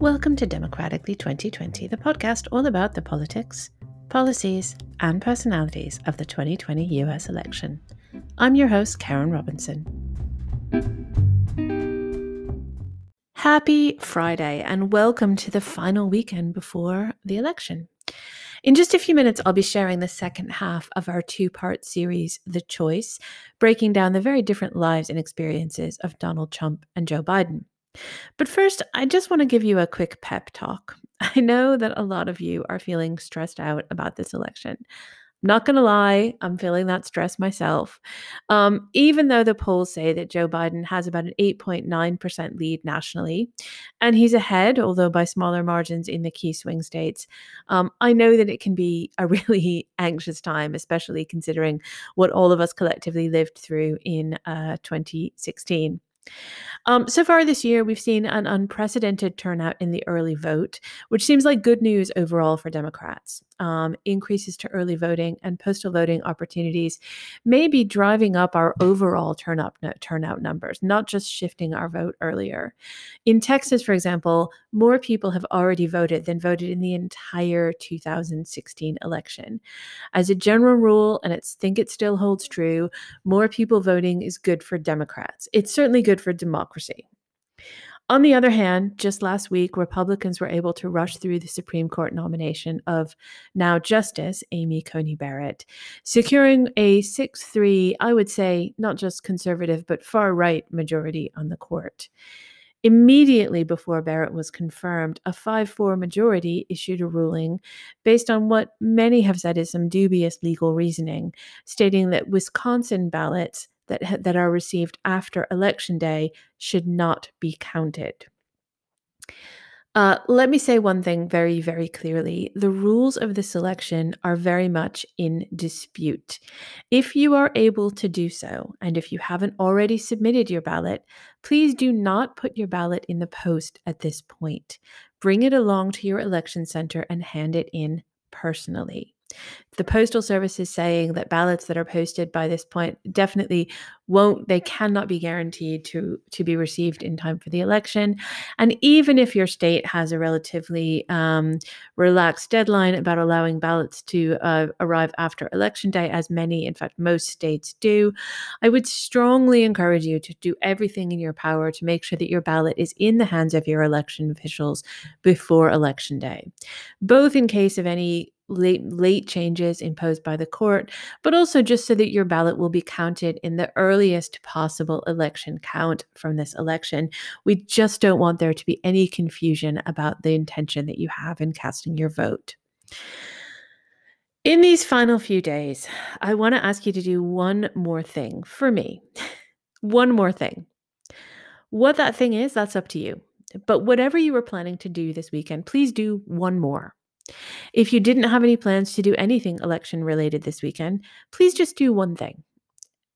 Welcome to Democratically 2020, the podcast all about the politics, policies, and personalities of the 2020 US election. I'm your host, Karen Robinson. Happy Friday, and welcome to the final weekend before the election. In just a few minutes, I'll be sharing the second half of our two part series, The Choice, breaking down the very different lives and experiences of Donald Trump and Joe Biden. But first, I just want to give you a quick pep talk. I know that a lot of you are feeling stressed out about this election. Not going to lie, I'm feeling that stress myself. Um, even though the polls say that Joe Biden has about an 8.9% lead nationally, and he's ahead, although by smaller margins in the key swing states, um, I know that it can be a really anxious time, especially considering what all of us collectively lived through in uh, 2016. Um, so far this year, we've seen an unprecedented turnout in the early vote, which seems like good news overall for Democrats. Um, increases to early voting and postal voting opportunities may be driving up our overall turnout, turnout numbers, not just shifting our vote earlier. In Texas, for example, more people have already voted than voted in the entire 2016 election. As a general rule, and I think it still holds true, more people voting is good for Democrats. It's certainly good for democracy. On the other hand, just last week, Republicans were able to rush through the Supreme Court nomination of now Justice Amy Coney Barrett, securing a 6 3, I would say, not just conservative, but far right majority on the court. Immediately before Barrett was confirmed, a 5 4 majority issued a ruling based on what many have said is some dubious legal reasoning, stating that Wisconsin ballots that, that are received after election day should not be counted. Uh, let me say one thing very, very clearly. The rules of this election are very much in dispute. If you are able to do so, and if you haven't already submitted your ballot, please do not put your ballot in the post at this point. Bring it along to your election center and hand it in personally. The Postal Service is saying that ballots that are posted by this point definitely won't they cannot be guaranteed to to be received in time for the election. And even if your state has a relatively um, relaxed deadline about allowing ballots to uh, arrive after election day as many in fact most states do i would strongly encourage you to do everything in your power to make sure that your ballot is in the hands of your election officials before election day both in case of any late late changes imposed by the court, but also just so that your ballot will be counted in the earliest possible election count from this election. We just don't want there to be any confusion about the intention that you have in casting your vote. In these final few days, I want to ask you to do one more thing for me. one more thing. What that thing is, that's up to you. But whatever you were planning to do this weekend, please do one more. If you didn't have any plans to do anything election related this weekend, please just do one thing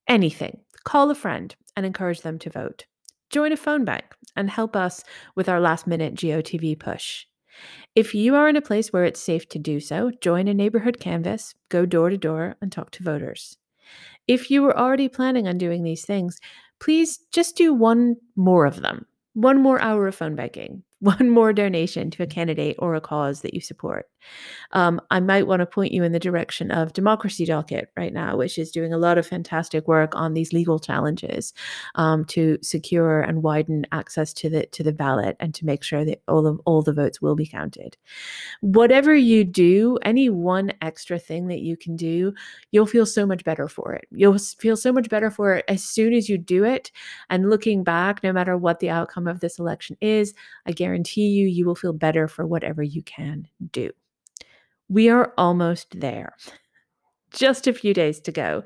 anything. Call a friend and encourage them to vote. Join a phone bank and help us with our last minute GOTV push. If you are in a place where it's safe to do so, join a neighborhood canvass, go door to door, and talk to voters. If you were already planning on doing these things, please just do one more of them, one more hour of phone banking, one more donation to a candidate or a cause that you support. Um, I might want to point you in the direction of Democracy Docket right now, which is doing a lot of fantastic work on these legal challenges um, to secure and widen access to the to the ballot and to make sure that all of all the votes will be counted. Whatever you do, any one extra thing that you can do, you'll feel so much better for it. You'll feel so much better for it as soon as you do it. And looking back, no matter what the outcome of this election is, I guarantee guarantee you, you will feel better for whatever you can do. We are almost there. Just a few days to go.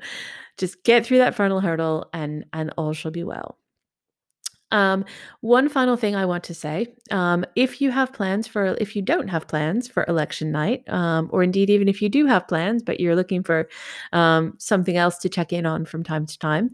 Just get through that final hurdle and and all shall be well. Um, one final thing I want to say um, if you have plans for, if you don't have plans for election night, um, or indeed even if you do have plans, but you're looking for um, something else to check in on from time to time,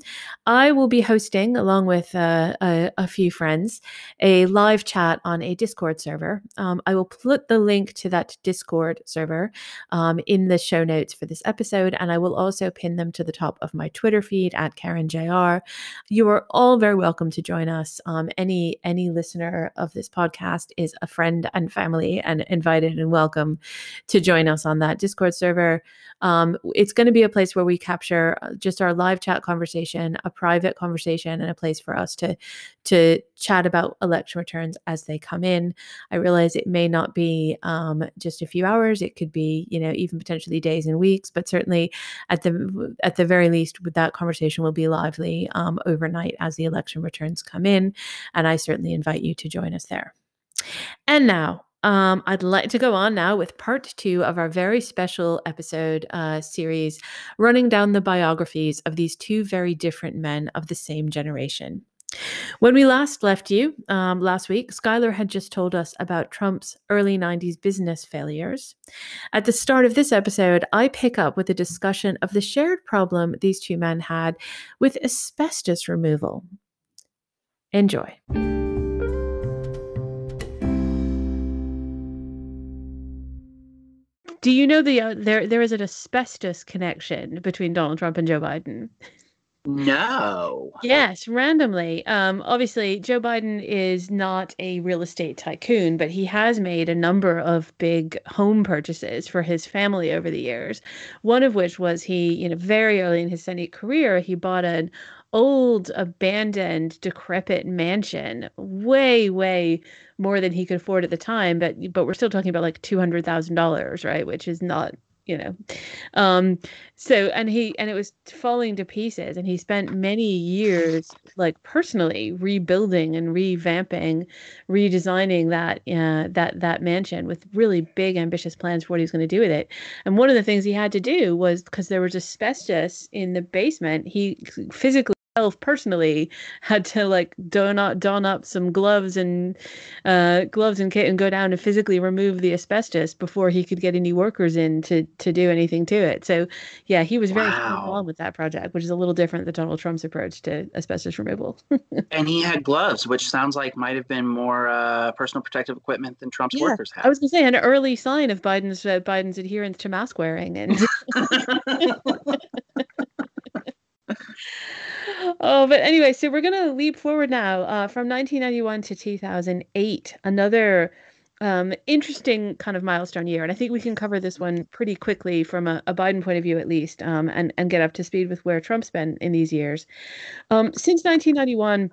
I will be hosting, along with uh, a, a, few friends, a live chat on a Discord server. Um, I will put the link to that Discord server um, in the show notes for this episode, and I will also pin them to the top of my Twitter feed at KarenJR. You are all very welcome to join us us. Um, any any listener of this podcast is a friend and family and invited and welcome to join us on that Discord server. Um, it's going to be a place where we capture uh, just our live chat conversation, a private conversation, and a place for us to to chat about election returns as they come in. I realize it may not be um, just a few hours; it could be, you know, even potentially days and weeks. But certainly, at the at the very least, that conversation will be lively um, overnight as the election returns come in, and I certainly invite you to join us there. And now um, I'd like to go on now with part two of our very special episode uh, series, running down the biographies of these two very different men of the same generation. When we last left you um, last week, Skylar had just told us about Trump's early 90s business failures. At the start of this episode, I pick up with a discussion of the shared problem these two men had with asbestos removal. Enjoy. Do you know the uh, there there is an asbestos connection between Donald Trump and Joe Biden? No. Yes, randomly. Um, obviously, Joe Biden is not a real estate tycoon, but he has made a number of big home purchases for his family over the years. One of which was he, you know, very early in his Senate career, he bought an old, abandoned, decrepit mansion, way, way more than he could afford at the time. But but we're still talking about like two hundred thousand dollars, right? Which is not you know. Um so and he and it was falling to pieces and he spent many years like personally rebuilding and revamping redesigning that uh, that that mansion with really big ambitious plans for what he was going to do with it. And one of the things he had to do was because there was asbestos in the basement he physically personally had to like don up don up some gloves and uh, gloves and kit and go down and physically remove the asbestos before he could get any workers in to to do anything to it. So yeah, he was very wow. on with that project, which is a little different than Donald Trump's approach to asbestos removal. and he had gloves, which sounds like might have been more uh, personal protective equipment than Trump's yeah, workers had. I was gonna say an early sign of Biden's uh, Biden's adherence to mask wearing and. oh, but anyway, so we're going to leap forward now uh, from 1991 to 2008, another um, interesting kind of milestone year. And I think we can cover this one pretty quickly from a, a Biden point of view, at least, um, and, and get up to speed with where Trump's been in these years. Um, since 1991,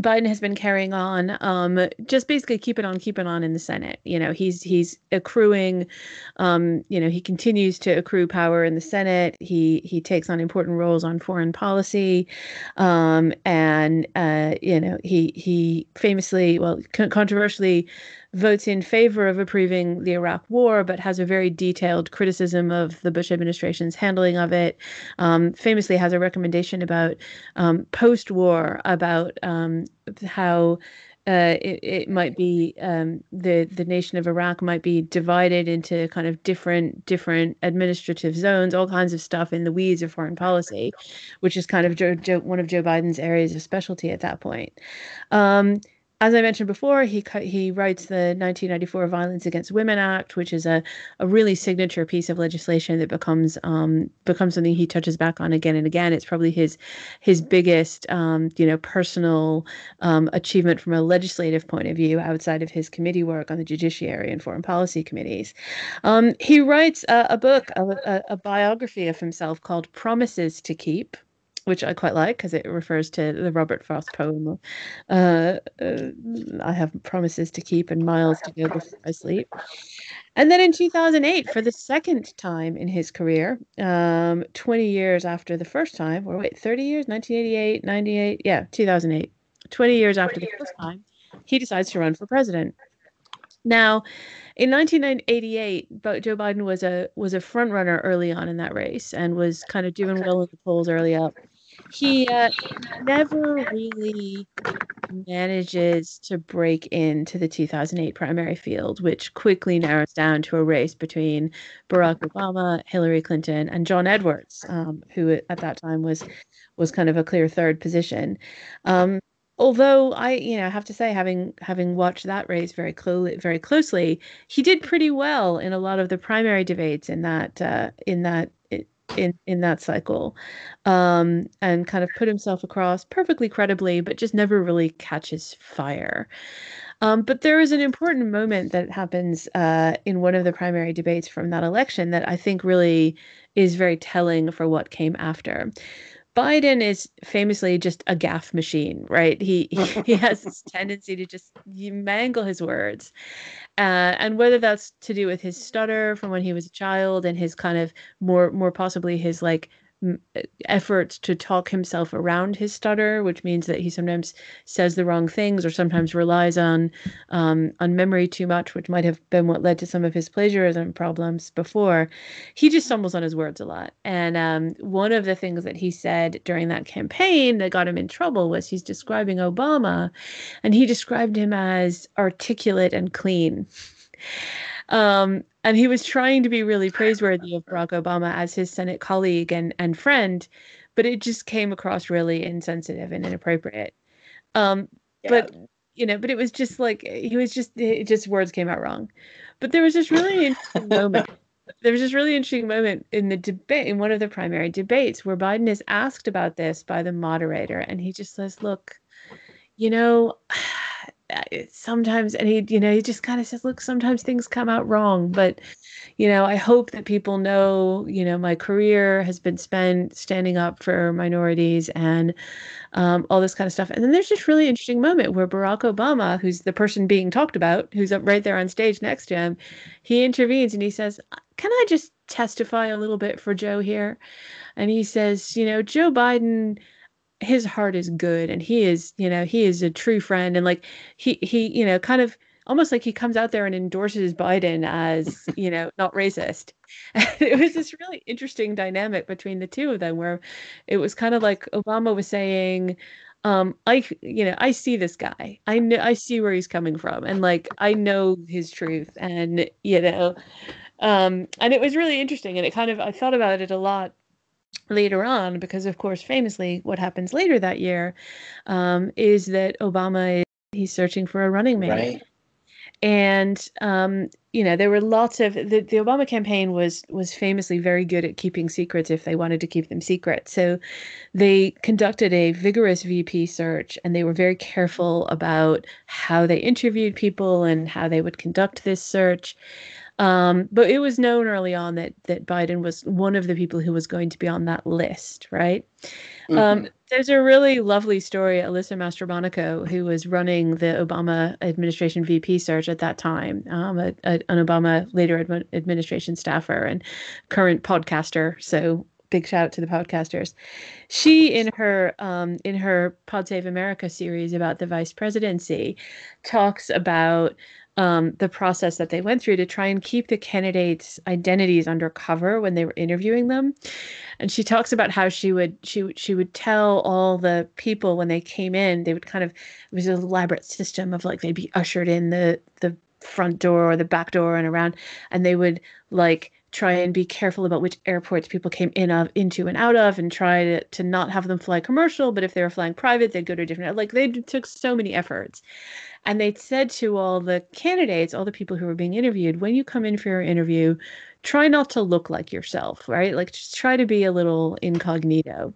Biden has been carrying on, um, just basically keep it on, keep it on in the Senate. You know, he's he's accruing, um, you know, he continues to accrue power in the Senate. He he takes on important roles on foreign policy, um, and uh, you know, he he famously, well, controversially, votes in favor of approving the Iraq War, but has a very detailed criticism of the Bush administration's handling of it. Um, famously, has a recommendation about um, post-war about um, how. Uh, it, it might be um, the the nation of Iraq might be divided into kind of different different administrative zones, all kinds of stuff in the weeds of foreign policy, which is kind of Joe, Joe, one of Joe Biden's areas of specialty at that point. Um, as I mentioned before, he he writes the 1994 Violence Against Women Act, which is a, a really signature piece of legislation that becomes um, becomes something he touches back on again and again. It's probably his his biggest um, you know personal um, achievement from a legislative point of view outside of his committee work on the Judiciary and Foreign Policy committees. Um, he writes a, a book, a, a biography of himself called Promises to Keep which I quite like because it refers to the Robert Frost poem. Uh, uh, I have promises to keep and miles to go before I sleep. And then in 2008, for the second time in his career, um, 20 years after the first time, or wait, 30 years, 1988, 98, yeah, 2008, 20 years after the first time, he decides to run for president. Now, in 1988, Joe Biden was a was a front runner early on in that race and was kind of doing well in the polls early up he uh, never really manages to break into the 2008 primary field, which quickly narrows down to a race between Barack Obama, Hillary Clinton, and John Edwards, um, who at that time was was kind of a clear third position. Um, although I, you know, have to say, having having watched that race very closely, very closely, he did pretty well in a lot of the primary debates in that uh, in that in in that cycle, um, and kind of put himself across perfectly credibly, but just never really catches fire. Um, but there is an important moment that happens uh, in one of the primary debates from that election that I think really is very telling for what came after. Biden is famously just a gaffe machine, right? He he has this tendency to just mangle his words, uh, and whether that's to do with his stutter from when he was a child and his kind of more more possibly his like efforts to talk himself around his stutter, which means that he sometimes says the wrong things or sometimes relies on um, on memory too much, which might have been what led to some of his plagiarism problems before. He just stumbles on his words a lot, and um, one of the things that he said during that campaign that got him in trouble was he's describing Obama, and he described him as articulate and clean. Um, and he was trying to be really praiseworthy of Barack Obama as his Senate colleague and and friend, but it just came across really insensitive and inappropriate. Um, yeah. But you know, but it was just like he was just it just words came out wrong. But there was this really interesting moment. There was this really interesting moment in the debate in one of the primary debates where Biden is asked about this by the moderator, and he just says, "Look, you know." Uh, sometimes and he you know he just kind of says look sometimes things come out wrong. But you know i hope that people know you know my career has been spent standing up for minorities and um, all this kind of stuff. And then there's this really interesting moment where barack obama who's the person being talked about who's up right there on stage next to him he intervenes and he says can i just testify a little bit for joe here? And he says you know joe biden his heart is good and he is you know he is a true friend and like he he you know kind of almost like he comes out there and endorses biden as you know not racist. And it was this really interesting dynamic between the two of them where it was kind of like obama was saying um i you know i see this guy. I know i see where he's coming from and like i know his truth and you know um and it was really interesting and it kind of i thought about it a lot later on, because of course, famously, what happens later that year um, is that Obama is he's searching for a running mate. Right. And um, you know there were lots of the, the Obama campaign was was famously very good at keeping secrets if they wanted to keep them secret. So they conducted a vigorous VP search and they were very careful about how they interviewed people and how they would conduct this search. Um, but it was known early on that that Biden was one of the people who was going to be on that list, right? Um, mm-hmm. Um, there's a really lovely story, Alyssa Mastromonaco, who was running the Obama administration VP search at that time, um, a, a, an Obama later ad- administration staffer and current podcaster. So big shout out to the podcasters. She in her um, in her Pod Save America series about the vice presidency talks about um, the process that they went through to try and keep the candidates' identities undercover when they were interviewing them. And she talks about how she would she she would tell all the people when they came in, they would kind of it was an elaborate system of like they'd be ushered in the the front door or the back door and around, and they would like try and be careful about which airports people came in of into and out of and try to, to not have them fly commercial but if they were flying private they'd go to a different like they took so many efforts and they said to all the candidates, all the people who were being interviewed, when you come in for your interview, try not to look like yourself, right? Like just try to be a little incognito.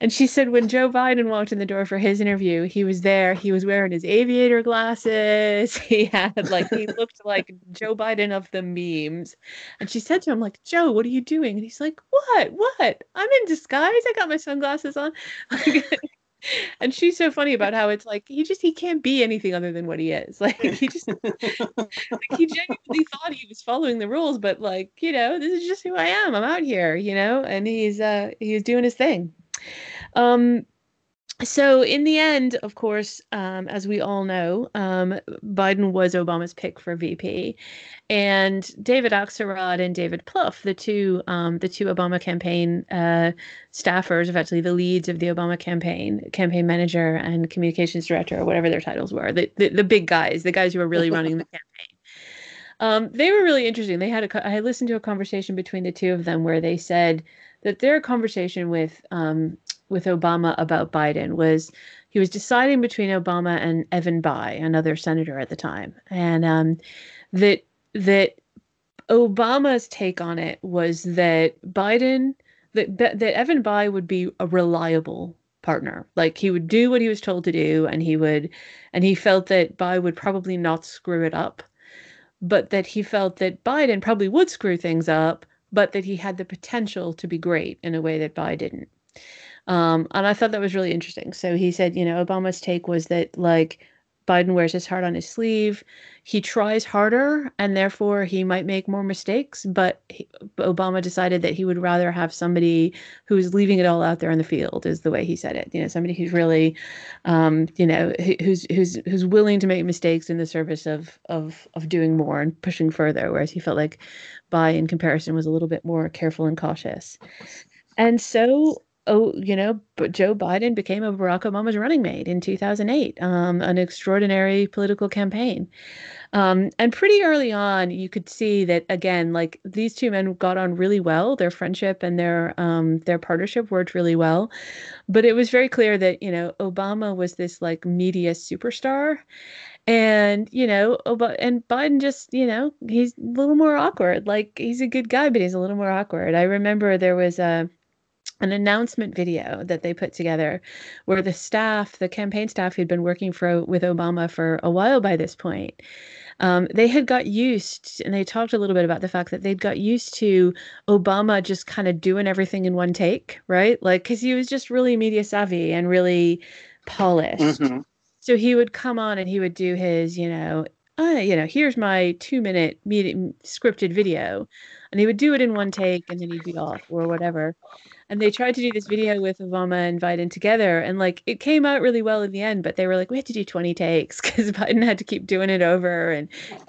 And she said when Joe Biden walked in the door for his interview, he was there. He was wearing his aviator glasses. He had like he looked like Joe Biden of the memes. And she said to him like, "Joe, what are you doing?" And he's like, "What? What? I'm in disguise. I got my sunglasses on." and she's so funny about how it's like he just he can't be anything other than what he is like he just like, he genuinely thought he was following the rules but like you know this is just who i am i'm out here you know and he's uh he's doing his thing um so in the end of course um, as we all know um, biden was obama's pick for vp and david axelrod and david plouffe the two um, the two obama campaign uh, staffers effectively the leads of the obama campaign campaign manager and communications director or whatever their titles were the, the, the big guys the guys who were really running the campaign. Um, they were really interesting. They had a i listened to a conversation between the two of them where they said that their conversation with um, with Obama about Biden was he was deciding between Obama and Evan Bayh, another senator at the time, and um, that that Obama's take on it was that Biden, that that Evan Bayh would be a reliable partner. Like he would do what he was told to do, and he would, and he felt that Bayh would probably not screw it up, but that he felt that Biden probably would screw things up, but that he had the potential to be great in a way that Bayh didn't. Um, and I thought that was really interesting. So he said, you know, Obama's take was that like Biden wears his heart on his sleeve. He tries harder, and therefore he might make more mistakes. But he, Obama decided that he would rather have somebody who's leaving it all out there in the field, is the way he said it. You know, somebody who's really, um, you know, who's who's who's willing to make mistakes in the service of of of doing more and pushing further. Whereas he felt like, Bayh in comparison, was a little bit more careful and cautious. And so oh, you know, but Joe Biden became a Barack Obama's running mate in 2008, um, an extraordinary political campaign. Um, and pretty early on, you could see that again, like these two men got on really well. Their friendship and their um, their partnership worked really well. But it was very clear that you know Obama was this like media superstar, and you know and biden just you know he's a little more awkward like he's a good guy but he's a little more awkward i remember there was a an announcement video that they put together where the staff, the campaign staff who'd been working for with Obama for a while by this point, um, they had got used, and they talked a little bit about the fact that they'd got used to Obama just kind of doing everything in one take, right? Like, because he was just really media savvy and really polished. Mm-hmm. So he would come on and he would do his, you know, uh, you know, here's my two minute meeting, scripted video. And he would do it in one take and then he'd be off or whatever and they tried to do this video with Obama and Biden together, and like it came out really well in the end. But they were like, we had to do twenty takes because Biden had to keep doing it over and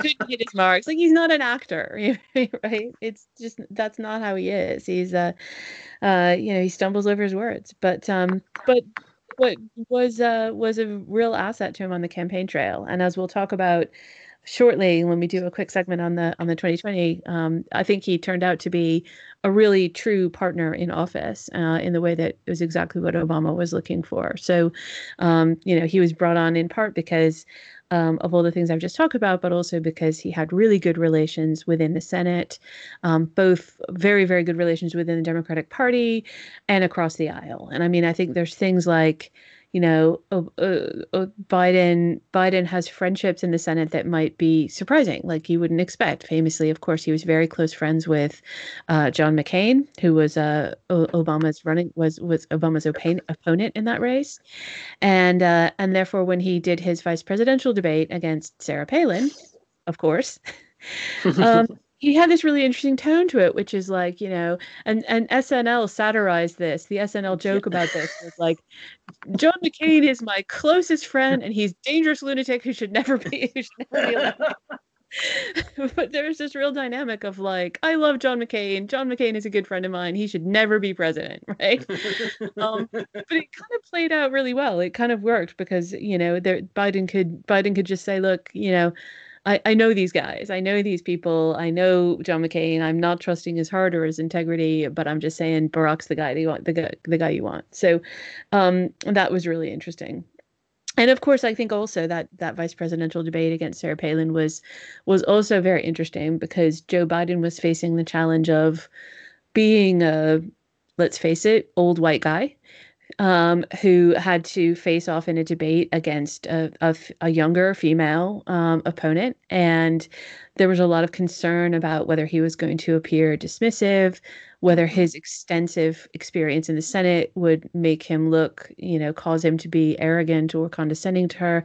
couldn't hit his marks. Like he's not an actor, right? It's just that's not how he is. He's uh, uh, you know, he stumbles over his words. But um, but what was uh was a real asset to him on the campaign trail, and as we'll talk about shortly when we do a quick segment on the on the 2020 um, i think he turned out to be a really true partner in office uh, in the way that it was exactly what obama was looking for so um, you know he was brought on in part because um, of all the things I've just talked about, but also because he had really good relations within the Senate, um, both very, very good relations within the Democratic Party and across the aisle. And I mean, I think there's things like, you know, uh, uh, Biden Biden has friendships in the Senate that might be surprising, like you wouldn't expect. Famously, of course, he was very close friends with uh, John McCain, who was uh, Obama's running was was Obama's opponent in that race, and uh, and therefore, when he did his vice presidential debate against Sarah Palin, of course. um, he had this really interesting tone to it, which is like, you know, and and SNL satirized this. The SNL joke about this was like, John McCain is my closest friend, and he's dangerous lunatic who should never be who should never be but there's this real dynamic of like, I love John McCain. John McCain is a good friend of mine. He should never be president, right? um, but it kind of played out really well. It kind of worked because you know, there, Biden could Biden could just say, look, you know, I, I know these guys. I know these people. I know John McCain. I'm not trusting his heart or his integrity, but I'm just saying Barack's the guy you want, the guy, the guy you want. So um, that was really interesting. And of course, I think also that that vice presidential debate against Sarah Palin was was also very interesting because Joe Biden was facing the challenge of being a let's face it, old white guy um, who had to face off in a debate against a, a, a younger female um, opponent. And there was a lot of concern about whether he was going to appear dismissive, whether mm-hmm. his extensive experience in the Senate would make him look, you know, cause him to be arrogant or condescending to her.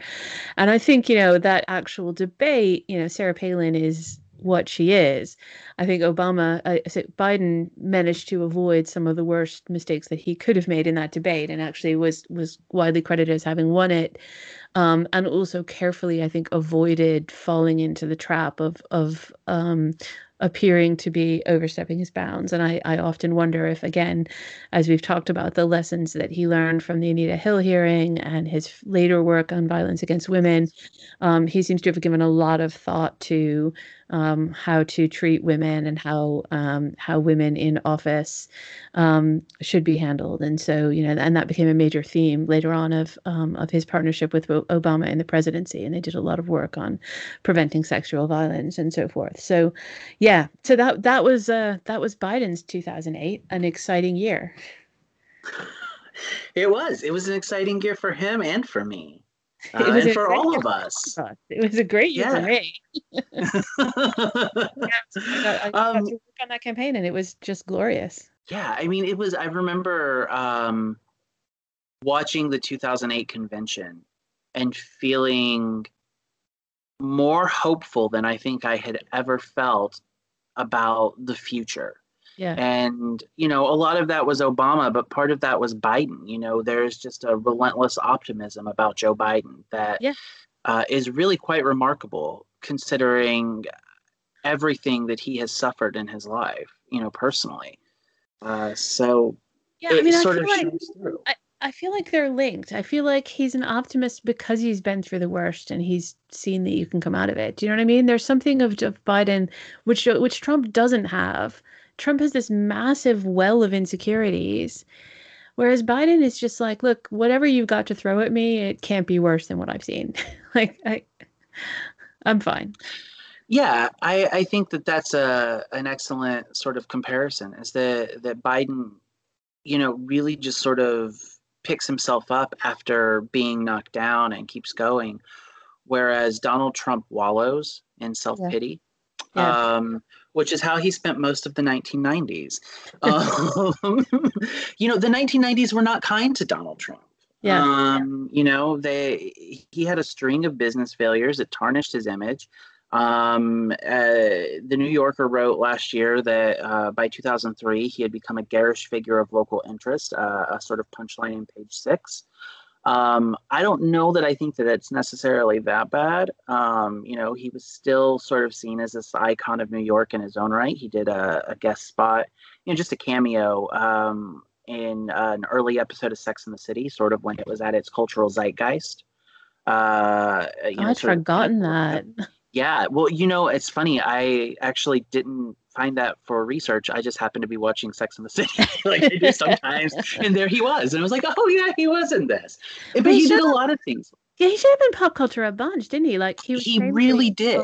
And I think, you know, that actual debate, you know, Sarah Palin is what she is. I think Obama, uh, Biden managed to avoid some of the worst mistakes that he could have made in that debate, and actually was was widely credited as having won it, um, and also carefully, I think, avoided falling into the trap of of um, appearing to be overstepping his bounds. And I, I often wonder if, again, as we've talked about, the lessons that he learned from the Anita Hill hearing and his later work on violence against women, um, he seems to have given a lot of thought to um, how to treat women and how um, how women in office um, should be handled. And so, you know, and that became a major theme later on of um, of his partnership with Obama in the presidency. And they did a lot of work on preventing sexual violence and so forth. So, yeah, so that that was uh, that was Biden's 2008, an exciting year. It was. It was an exciting year for him and for me. Uh, it was and for all of us. It was a great year yeah. for me. yeah, I, got, um, to work on that campaign, and it was just glorious. Yeah, I mean, it was. I remember um, watching the 2008 convention and feeling more hopeful than I think I had ever felt about the future. Yeah. And, you know, a lot of that was Obama, but part of that was Biden. You know, there's just a relentless optimism about Joe Biden that yeah. uh, is really quite remarkable considering everything that he has suffered in his life, you know, personally. Uh, so yeah, I mean, I feel, like, I, I feel like they're linked. I feel like he's an optimist because he's been through the worst and he's seen that you can come out of it. Do you know what I mean? There's something of, of Biden which which Trump doesn't have Trump has this massive well of insecurities. Whereas Biden is just like, look, whatever you've got to throw at me, it can't be worse than what I've seen. like, I, I'm fine. Yeah, I, I think that that's a an excellent sort of comparison. Is that that Biden, you know, really just sort of picks himself up after being knocked down and keeps going, whereas Donald Trump wallows in self pity. Yeah. Um, which is how he spent most of the 1990s. um, you know, the 1990s were not kind to Donald Trump. Yeah. Um, you know, they he had a string of business failures that tarnished his image. Um, uh, the New Yorker wrote last year that uh, by 2003 he had become a garish figure of local interest, uh, a sort of punchline in page six. Um, I don't know that I think that it's necessarily that bad. Um, you know, he was still sort of seen as this icon of New York in his own right. He did a, a guest spot, you know, just a cameo um, in uh, an early episode of Sex in the City, sort of when it was at its cultural zeitgeist. Uh, you know, I'd forgotten of, that. Yeah, well, you know, it's funny. I actually didn't find that for research. I just happened to be watching Sex in the City, like I do sometimes, and there he was, and I was like, oh yeah, he was in this. But he, he did a lot of things. Yeah, he should have been pop culture a bunch, didn't he? Like he he really did.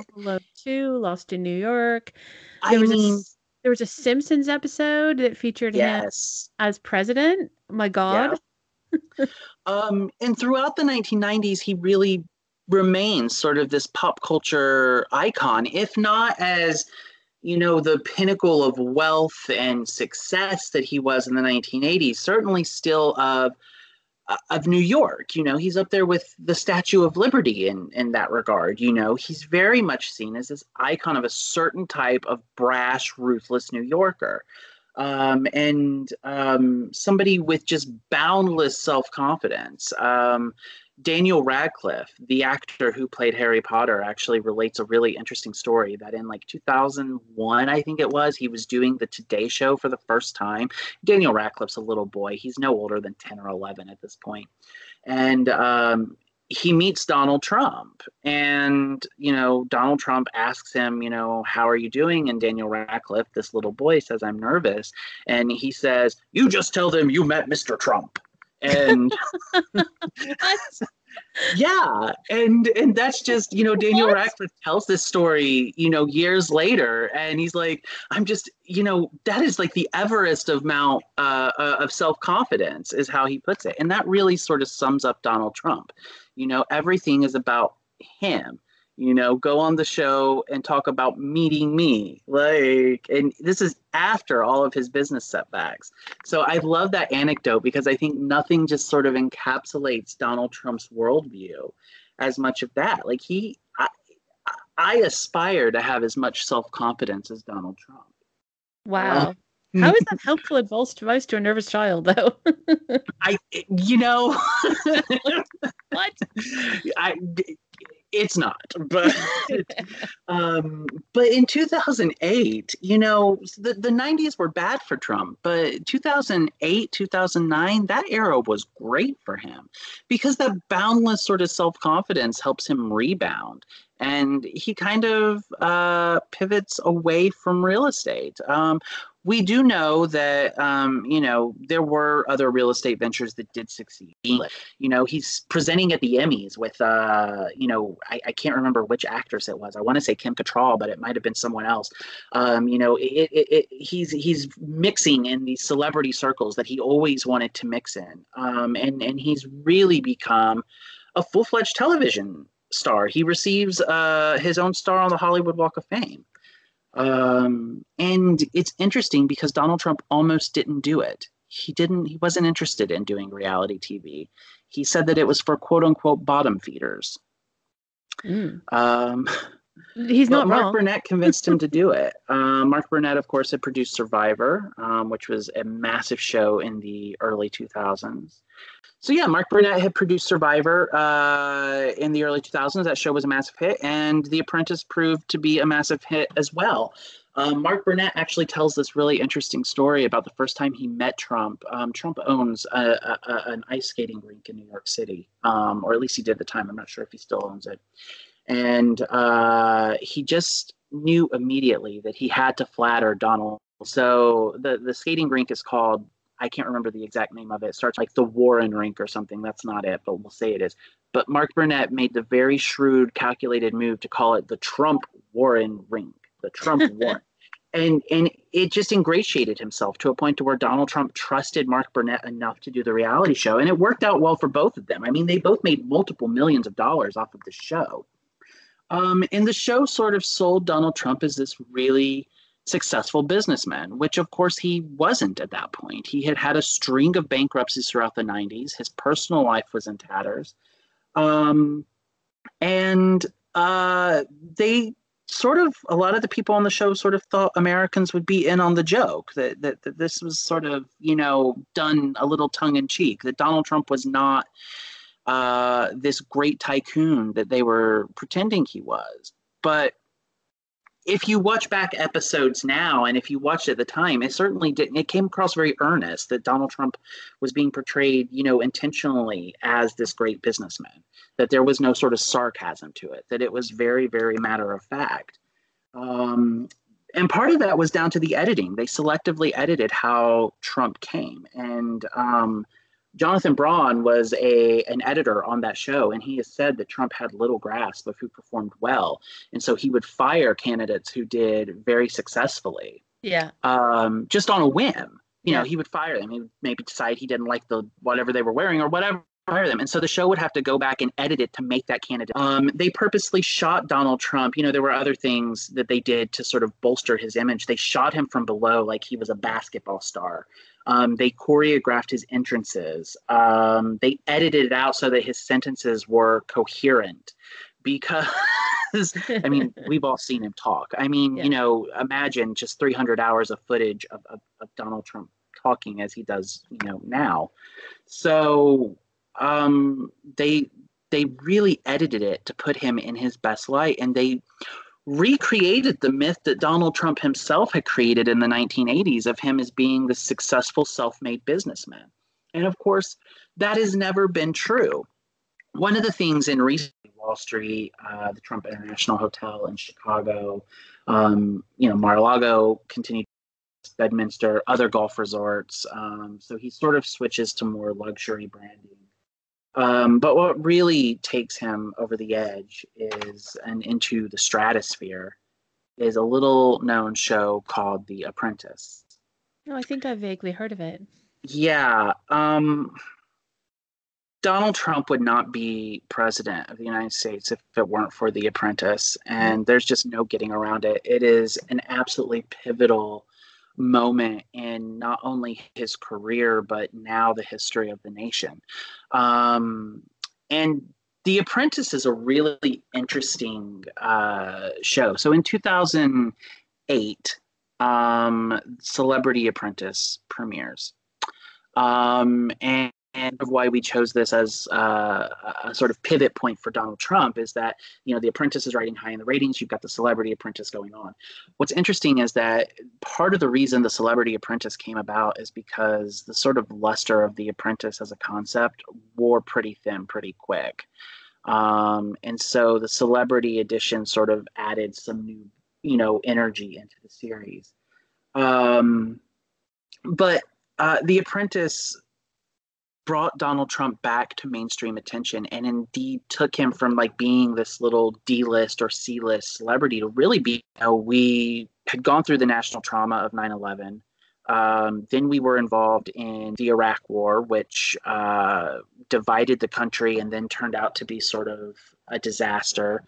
Two, Lost in New York. There I was mean, a, there was a Simpsons episode that featured yes. him as president. My God. Yeah. um, and throughout the 1990s, he really remains sort of this pop culture icon, if not as you know, the pinnacle of wealth and success that he was in the 1980s, certainly still of uh, of New York. You know, he's up there with the Statue of Liberty in in that regard. You know, he's very much seen as this icon of a certain type of brash, ruthless New Yorker. Um, and um, somebody with just boundless self confidence. Um, Daniel Radcliffe, the actor who played Harry Potter, actually relates a really interesting story that in like 2001, I think it was, he was doing the Today Show for the first time. Daniel Radcliffe's a little boy. He's no older than 10 or 11 at this point. And um, he meets Donald Trump. And, you know, Donald Trump asks him, you know, how are you doing? And Daniel Radcliffe, this little boy, says, I'm nervous. And he says, You just tell them you met Mr. Trump and yeah and and that's just you know daniel what? radcliffe tells this story you know years later and he's like i'm just you know that is like the everest of mount uh, uh, of self-confidence is how he puts it and that really sort of sums up donald trump you know everything is about him you know go on the show and talk about meeting me like and this is after all of his business setbacks so i love that anecdote because i think nothing just sort of encapsulates donald trump's worldview as much of that like he i, I aspire to have as much self-confidence as donald trump wow uh, how is that helpful advice to a nervous child, though? I, you know, what? I, it's not but um, but in 2008 you know the, the 90s were bad for trump but 2008 2009 that era was great for him because that boundless sort of self-confidence helps him rebound. And he kind of uh, pivots away from real estate. Um, we do know that um, you know there were other real estate ventures that did succeed. You know, he's presenting at the Emmys with uh, you know I, I can't remember which actress it was. I want to say Kim Cattrall, but it might have been someone else. Um, you know, it, it, it, he's he's mixing in these celebrity circles that he always wanted to mix in, um, and and he's really become a full fledged television star. He receives uh, his own star on the Hollywood Walk of Fame. Um, and it's interesting because Donald Trump almost didn't do it. He didn't, he wasn't interested in doing reality TV. He said that it was for quote unquote bottom feeders. Mm. Um, He's not Mark wrong. Burnett convinced him to do it. Um, Mark Burnett, of course, had produced Survivor, um, which was a massive show in the early 2000s. So yeah, Mark Burnett had produced Survivor uh, in the early 2000s. That show was a massive hit, and The Apprentice proved to be a massive hit as well. Um, Mark Burnett actually tells this really interesting story about the first time he met Trump. Um, Trump owns a, a, a, an ice skating rink in New York City, um, or at least he did at the time. I'm not sure if he still owns it. And uh, he just knew immediately that he had to flatter Donald. So the, the skating rink is called I can't remember the exact name of it. it. starts like the Warren Rink or something. That's not it, but we'll say it is. But Mark Burnett made the very shrewd, calculated move to call it the Trump Warren Rink, the Trump Warren. And and it just ingratiated himself to a point to where Donald Trump trusted Mark Burnett enough to do the reality show, and it worked out well for both of them. I mean, they both made multiple millions of dollars off of the show. Um, and the show sort of sold Donald Trump as this really successful businessman, which of course he wasn't at that point. He had had a string of bankruptcies throughout the 90s. His personal life was in tatters. Um, and uh, they sort of, a lot of the people on the show sort of thought Americans would be in on the joke, that, that, that this was sort of, you know, done a little tongue in cheek, that Donald Trump was not uh, this great tycoon that they were pretending he was. But if you watch back episodes now and if you watched at the time it certainly didn't it came across very earnest that donald trump was being portrayed you know intentionally as this great businessman that there was no sort of sarcasm to it that it was very very matter of fact. Um, and part of that was down to the editing. They selectively edited how trump came. And um, Jonathon Braun was a an editor on that show, and he has said that Trump had little grasp of who performed well, and so he would fire candidates who did very successfully. Yeah. Um, just on a whim, you yeah. know, he would fire them. He would maybe decide he didn't like the whatever they were wearing or whatever. Fire them, and so the show would have to go back and edit it to make that candidate. Um, they purposely shot Donald Trump. You know, there were other things that they did to sort of bolster his image. They shot him from below, like he was a basketball star. Um, they choreographed his entrances. Um, they edited it out so that his sentences were coherent because I mean, we've all seen him talk. I mean, yeah. you know, imagine just 300 hours of footage of, of, of, Donald Trump talking as he does, you know, now. So um, they they really edited it to put him in his best light, and they recreated the myth that Donald Trump himself had created in the 1980s of him as being the successful self made businessman. And of course, that has never been true. One of the things in recent Wall Street, uh, the Trump International Hotel in Chicago, um, you know, Mar-a-Lago continued Bedminster, other golf resorts. Um, so he sort of switches to more luxury branding um, but what really takes him over the edge is and into the stratosphere is a little known show called The Apprentice. No, oh, I think I've vaguely heard of it. Yeah. Um, Donald Trump would not be president of the United States if it weren't for The Apprentice. And there's just no getting around it. It is an absolutely pivotal moment in not only his career but now the history of the nation. Um, and The Apprentice is a really interesting uh, show. So in 2008, um, Celebrity Apprentice premieres. Um, and and of why we chose this as uh, a sort of pivot point for Donald Trump is that you know the Apprentice is riding high in the ratings. You've got the Celebrity Apprentice going on. What's interesting is that part of the reason the Celebrity Apprentice came about is because the sort of luster of the Apprentice as a concept wore pretty thin pretty quick, um, and so the Celebrity edition sort of added some new you know energy into the series. Um, but uh, the Apprentice brought Donald Trump back to mainstream attention and indeed took him from like being this little D list or C list celebrity to really be, you know, we had gone through the national trauma of 9 11. Um, then we were involved in the Iraq War, which uh, divided the country and then turned out to be sort of a disaster.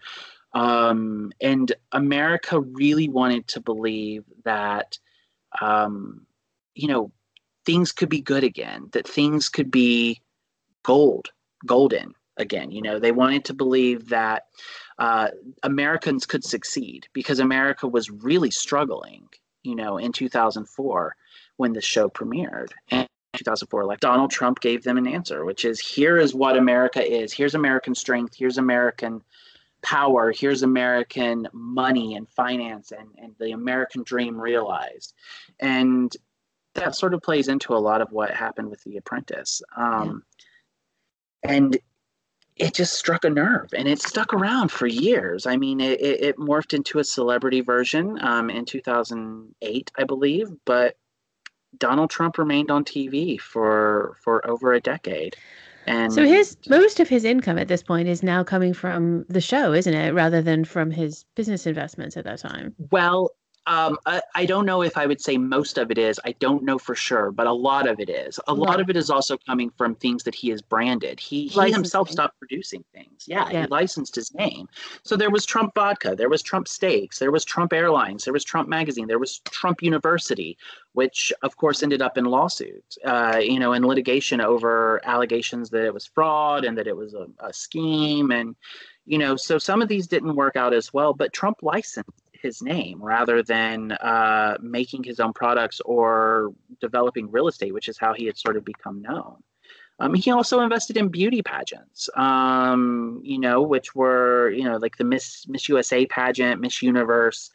Um, and America really wanted to believe that, um, you know, things could be good again, that things could be gold, golden again. You know, they wanted to believe that uh, Americans could succeed because America was really struggling, you know, in 2004 when the show premiered. And 2004 like Donald Trump gave them an answer, which is here is what America is. Here's American strength. Here's American power. Here's American money and finance and, and the American dream realized. And that sort of plays into a lot of what happened with The Apprentice. Um, yeah. And it just struck a nerve and it stuck around for years. I mean, it, it morphed into a celebrity version um, in 2008, I believe, but Donald Trump remained on TV for for over a decade. And so his most of his income at this point is now coming from the show, isn't it, rather than from his business investments at that time? Well, um, I, I, don't know if I would say most of it is. I don't know for sure, but a lot of it is. A lot of it is also coming from things that he has branded. He, he himself stopped producing things. Yeah, yeah, he licensed his name. So there was Trump Vodka, there was Trump Steaks, there was Trump Airlines, there was Trump Magazine, there was Trump University, which of course ended up in lawsuits, uh, you know, in litigation over allegations that it was fraud and that it was a, a scheme and you know so some of these didn't work out as well but trump licensed his name rather than uh, making his own products or developing real estate, which is how he had sort of become known. Um, he also invested in beauty pageants, um, you know, which were, you know, like the Miss Miss USA pageant, Miss Universe,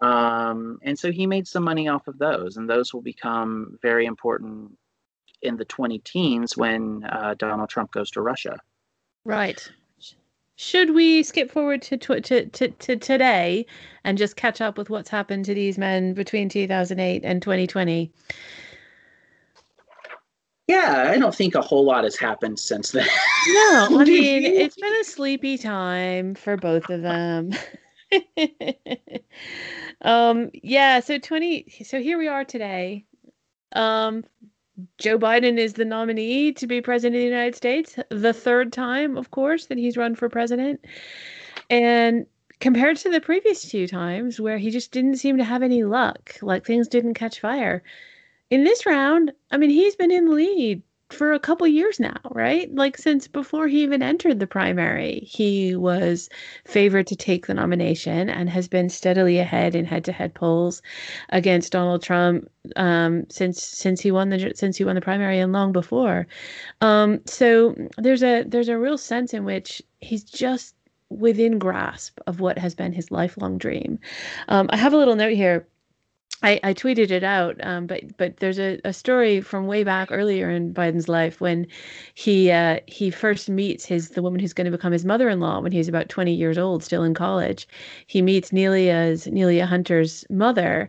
um, and so he made some money off of those, and those will become very important in the 20 teens when uh, Donald Trump goes to Russia. Right should we skip forward to, to, to, to, today and just catch up with what's happened to these men between 2008 and 2020? Yeah, I don't think a whole lot has happened since then. No, I mean, it's been a sleepy time for both of them. um, yeah, so 20 so here we are today. Um, Joe Biden is the nominee to be president of the United States, the third time, of course, that he's run for president. And compared to the previous two times where he just didn't seem to have any luck, like things didn't catch fire. In this round, I mean, he's been in the lead for a couple years now, right? Like since before he even entered the primary, he was favored to take the nomination and has been steadily ahead in head-to-head polls against Donald Trump um, since since he won the since he won the primary and long before. Um, so there's a there's a real sense in which he's just within grasp of what has been his lifelong dream. Um, I have a little note here I, I tweeted it out, um, but but there's a, a story from way back earlier in Biden's life when he uh, he first meets his the woman who's going to become his mother-in-law when he's about 20 years old, still in college. He meets Neilia's Neilia Hunter's mother,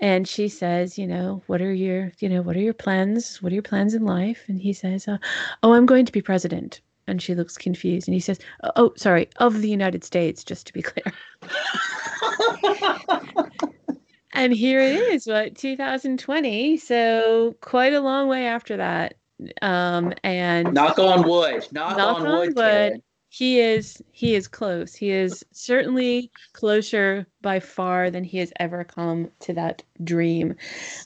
and she says, you know, what are your you know what are your plans? What are your plans in life? And he says, uh, oh, I'm going to be president. And she looks confused, and he says, oh, sorry, of the United States, just to be clear. and here it is, what 2020. So quite a long way after that. Um, and knock on wood. Knock, knock on, on, wood. wood he is he is close. He is certainly closer by far than he has ever come to that dream.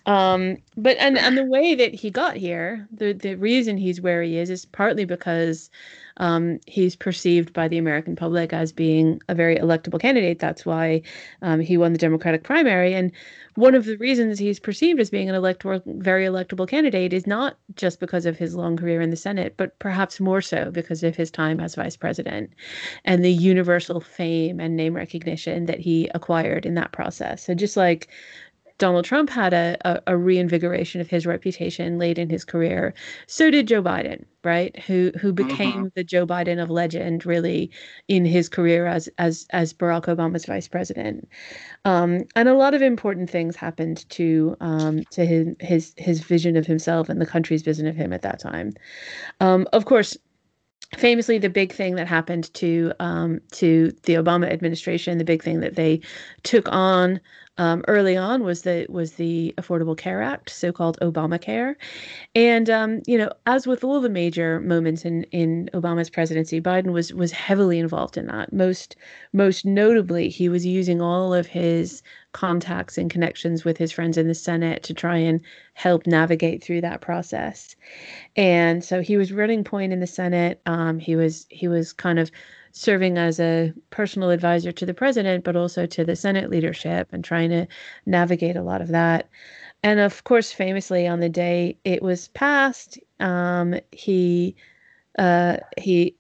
Um, but and and the way that he got here, the the reason he's where he is is partly because um, he's perceived by the American public as being a very electable candidate. That's why um, he won the Democratic primary. And one of the reasons he's perceived as being an electoral, very electable candidate is not just because of his long career in the Senate, but perhaps more so because of his time as vice president and the universal fame and name recognition that he acquired in that process. So just like Donald Trump had a, a, a, reinvigoration of his reputation late in his career. So did Joe Biden, right? Who who mm-hmm. became mm-hmm. the Joe Biden of legend really in his career as as as Barack Obama's vice president. Um, and a lot of important things happened to um, to his his his vision of himself and the country's vision of him at that time. Um, of course, famously the big thing that happened to um, to the Obama administration, the big thing that they took on um, early on was the was the Affordable Care Act, so-called Obamacare, and um, you know, as with all the major moments in in Obama's presidency, Biden was was heavily involved in that. Most most notably, he was using all of his contacts and connections with his friends in the Senate to try and help navigate through that process. And so he was running point in the Senate. Um, he was he was kind of serving as a personal advisor to the president, but also to the Senate leadership and trying to navigate a lot of that. And of course, famously on the day it was passed, um, he uh, he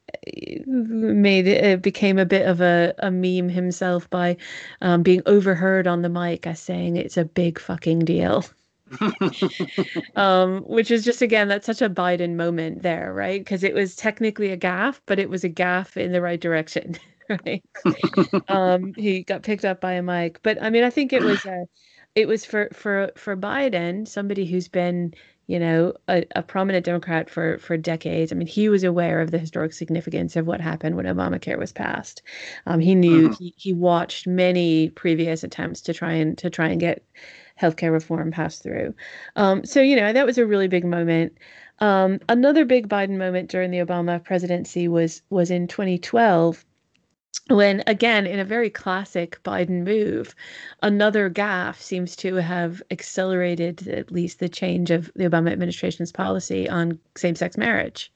made it, became a bit of a, a meme himself by um, being overheard on the mic as saying it's a big fucking deal. um, which is just again that's such a Biden moment there, right? Because it was technically a gaff, but it was a gaff in the right direction, right? um, he got picked up by a mic, but I mean, I think it was a, it was for for for Biden, somebody who's been you know a, a prominent Democrat for for decades. I mean, he was aware of the historic significance of what happened when Obamacare was passed. Um, he knew mm-hmm. he, he watched many previous attempts to try and to try and get healthcare reform passed through. Um, so, you know, that was a really big moment. Um, another big Biden moment during the Obama presidency was was in 2012 when again in a very classic biden move another gaffe seems to have accelerated at least the change of the obama administration's policy on same-sex marriage.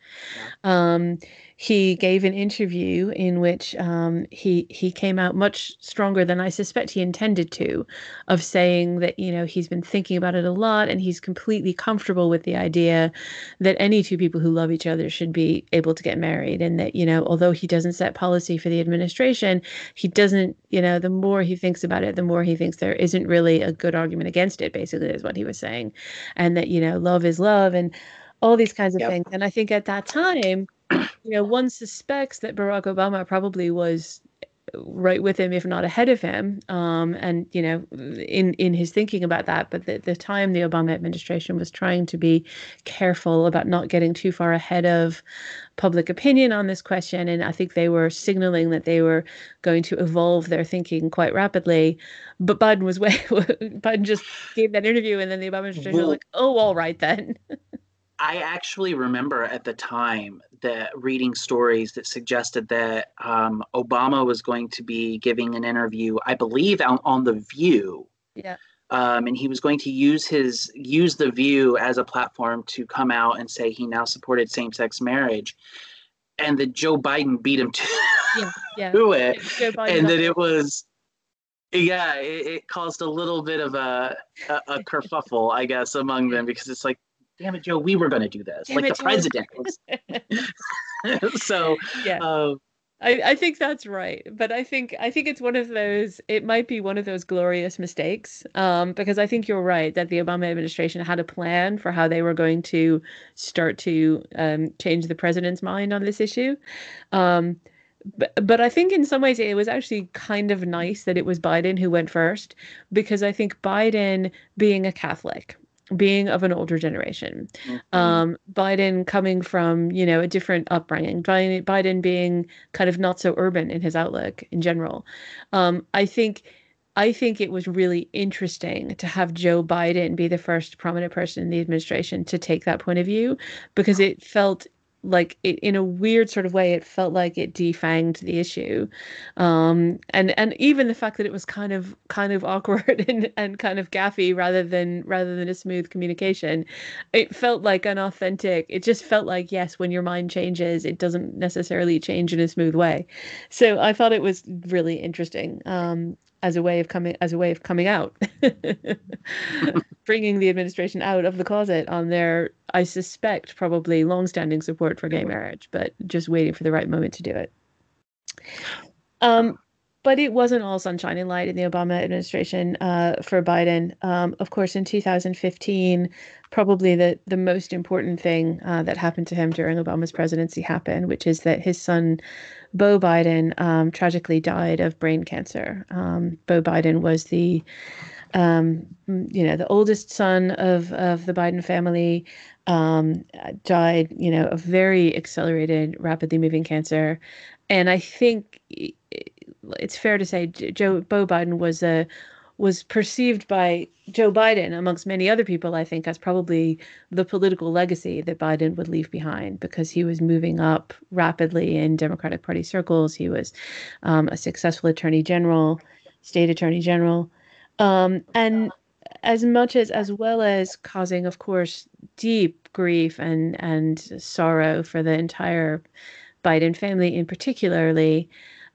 Um, he gave an interview in which um, he he came out much stronger than I suspect he intended to, of saying that you know he's been thinking about it a lot and he's completely comfortable with the idea that any two people who love each other should be able to get married and that you know although he doesn't set policy for the administration, he doesn't you know the more he thinks about it, the more he thinks there isn't really a good argument against it. Basically, is what he was saying, and that you know love is love and all these kinds of yep. things. And I think at that time you know, one suspects that Barack Obama probably was right with him, if not ahead of him, um, and you know, in in his thinking about that. But the, the time the Obama administration was trying to be careful about not getting too far ahead of public opinion on this question, and I think they were signaling that they were going to evolve their thinking quite rapidly. But Biden was way Biden just gave that interview, and then the Obama administration well, was like, "Oh, all right then." I actually remember at the time that reading stories that suggested that um, Obama was going to be giving an interview, I believe, on, on the View. Yeah. Um, and he was going to use his use the View as a platform to come out and say he now supported same-sex marriage, and that Joe Biden beat him to, yeah, yeah. to it, and that it was yeah, it, it, caused a little bit of a, a, a kerfuffle, I guess, among them because it's like damn it, Joe, we were going to do this. Damn like it, the president so, yeah. Uh, I, I think that's right, but I think I think it's one of those. It might be one of those glorious mistakes, um, because I think you're right that the Obama administration had a plan for how they were going to start to um, change the president's mind on this issue. Um, but, but I think in some ways it was actually kind of nice that it was Biden who went first because I think Biden, being a Catholic, being of an older generation. Mm-hmm. Um, Biden coming from, you know, a different upbringing, Biden, Biden being kind of not so urban in his outlook in general. Um, I think I think it was really interesting to have Joe Biden be the first prominent person in the administration to take that point of view because it felt like it, in a weird sort of way it felt like it defanged the issue. Um, and and even the fact that it was kind of kind of awkward and, and kind of gaffy rather than rather than a smooth communication it felt like an authentic it just felt like yes when your mind changes it doesn't necessarily change in a smooth way. So i thought it was really interesting. Um, as a way of coming as a way of coming out bringing the administration out of the closet on their i suspect probably long-standing support for gay marriage but just waiting for the right moment to do it um, but it wasn't all sunshine and light in the Obama administration uh, for Biden. Um, of course, in 2015, probably the, the most important thing uh, that happened to him during Obama's presidency happened, which is that his son, Beau Biden, um, tragically died of brain cancer. Um, Beau Biden was the um, you know, the oldest son of of the Biden family um, died, you know, of very accelerated, rapidly moving cancer, and I think it's fair to say Joe Beau Biden was a was perceived by Joe Biden amongst many other people I think as probably the political legacy that Biden would leave behind because he was moving up rapidly in Democratic Party circles. He was um, a successful attorney general state attorney general. Um, and as much as as well as causing of course deep grief and and sorrow for the entire Biden family in particularly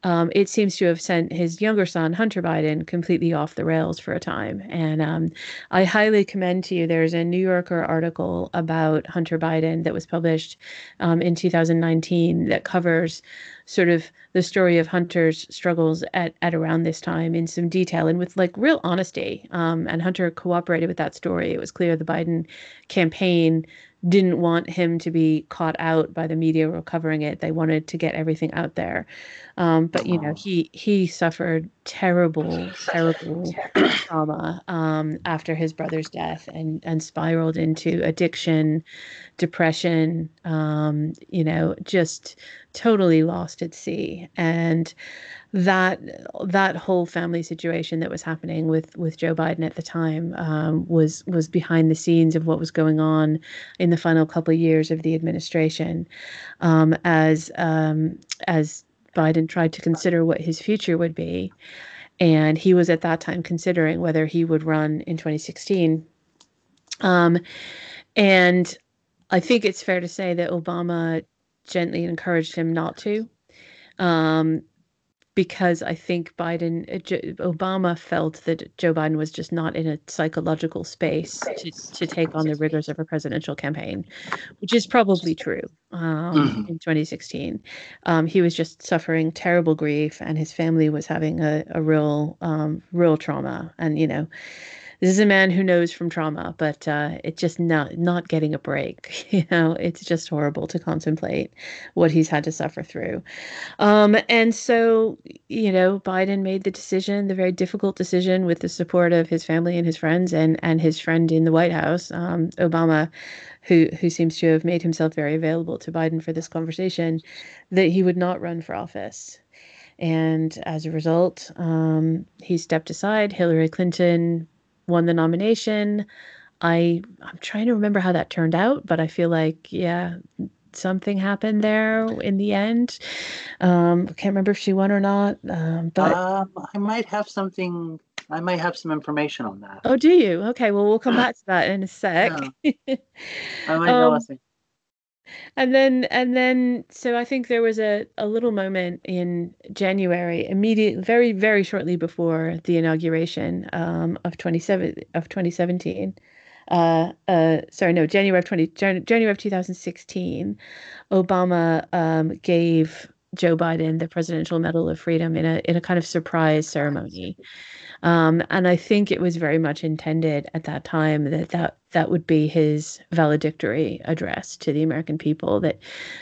um, it seems to have sent his younger son, Hunter Biden, completely off the rails for a time. And um, I highly commend to you, there's a New Yorker article about Hunter Biden that was published um, in 2019 that covers sort of the story of Hunter's struggles at, at around this time in some detail and with like real honesty. Um, and Hunter cooperated with that story. It was clear the Biden campaign didn't want him to be caught out by the media or covering it. They wanted to get everything out there. Um, but you know, he he suffered terrible, terrible trauma um, after his brother's death, and and spiraled into addiction, depression. Um, you know, just totally lost at sea. And that that whole family situation that was happening with with Joe Biden at the time um, was was behind the scenes of what was going on in the final couple of years of the administration, um, as um, as Biden tried to consider what his future would be, and he was at that time considering whether he would run in 2016. Um, and I think it's fair to say that Obama gently encouraged him not to. Um, because I think Biden, uh, Obama felt that Joe Biden was just not in a psychological space to, to take on the rigors of a presidential campaign, which is probably true um, mm-hmm. in 2016. Um, he was just suffering terrible grief, and his family was having a, a real, um, real trauma. And, you know, this is a man who knows from trauma, but uh, it's just not not getting a break. You know, it's just horrible to contemplate what he's had to suffer through. Um, and so, you know, Biden made the decision, the very difficult decision, with the support of his family and his friends, and and his friend in the White House, um, Obama, who who seems to have made himself very available to Biden for this conversation, that he would not run for office. And as a result, um, he stepped aside. Hillary Clinton won the nomination. I I'm trying to remember how that turned out, but I feel like yeah, something happened there in the end. Um, I can't remember if she won or not. Um, but um, I might have something. I might have some information on that. Oh, do you? Okay, well we'll come back to that in a sec. Yeah. I might know. Um, and then and then so i think there was a, a little moment in january immediate very very shortly before the inauguration um, of 27 of 2017 uh, uh, sorry no january of 20 january of 2016 obama um, gave joe biden the presidential medal of freedom in a in a kind of surprise ceremony um, and I think it was very much intended at that time that that that would be his valedictory address to the American people. That,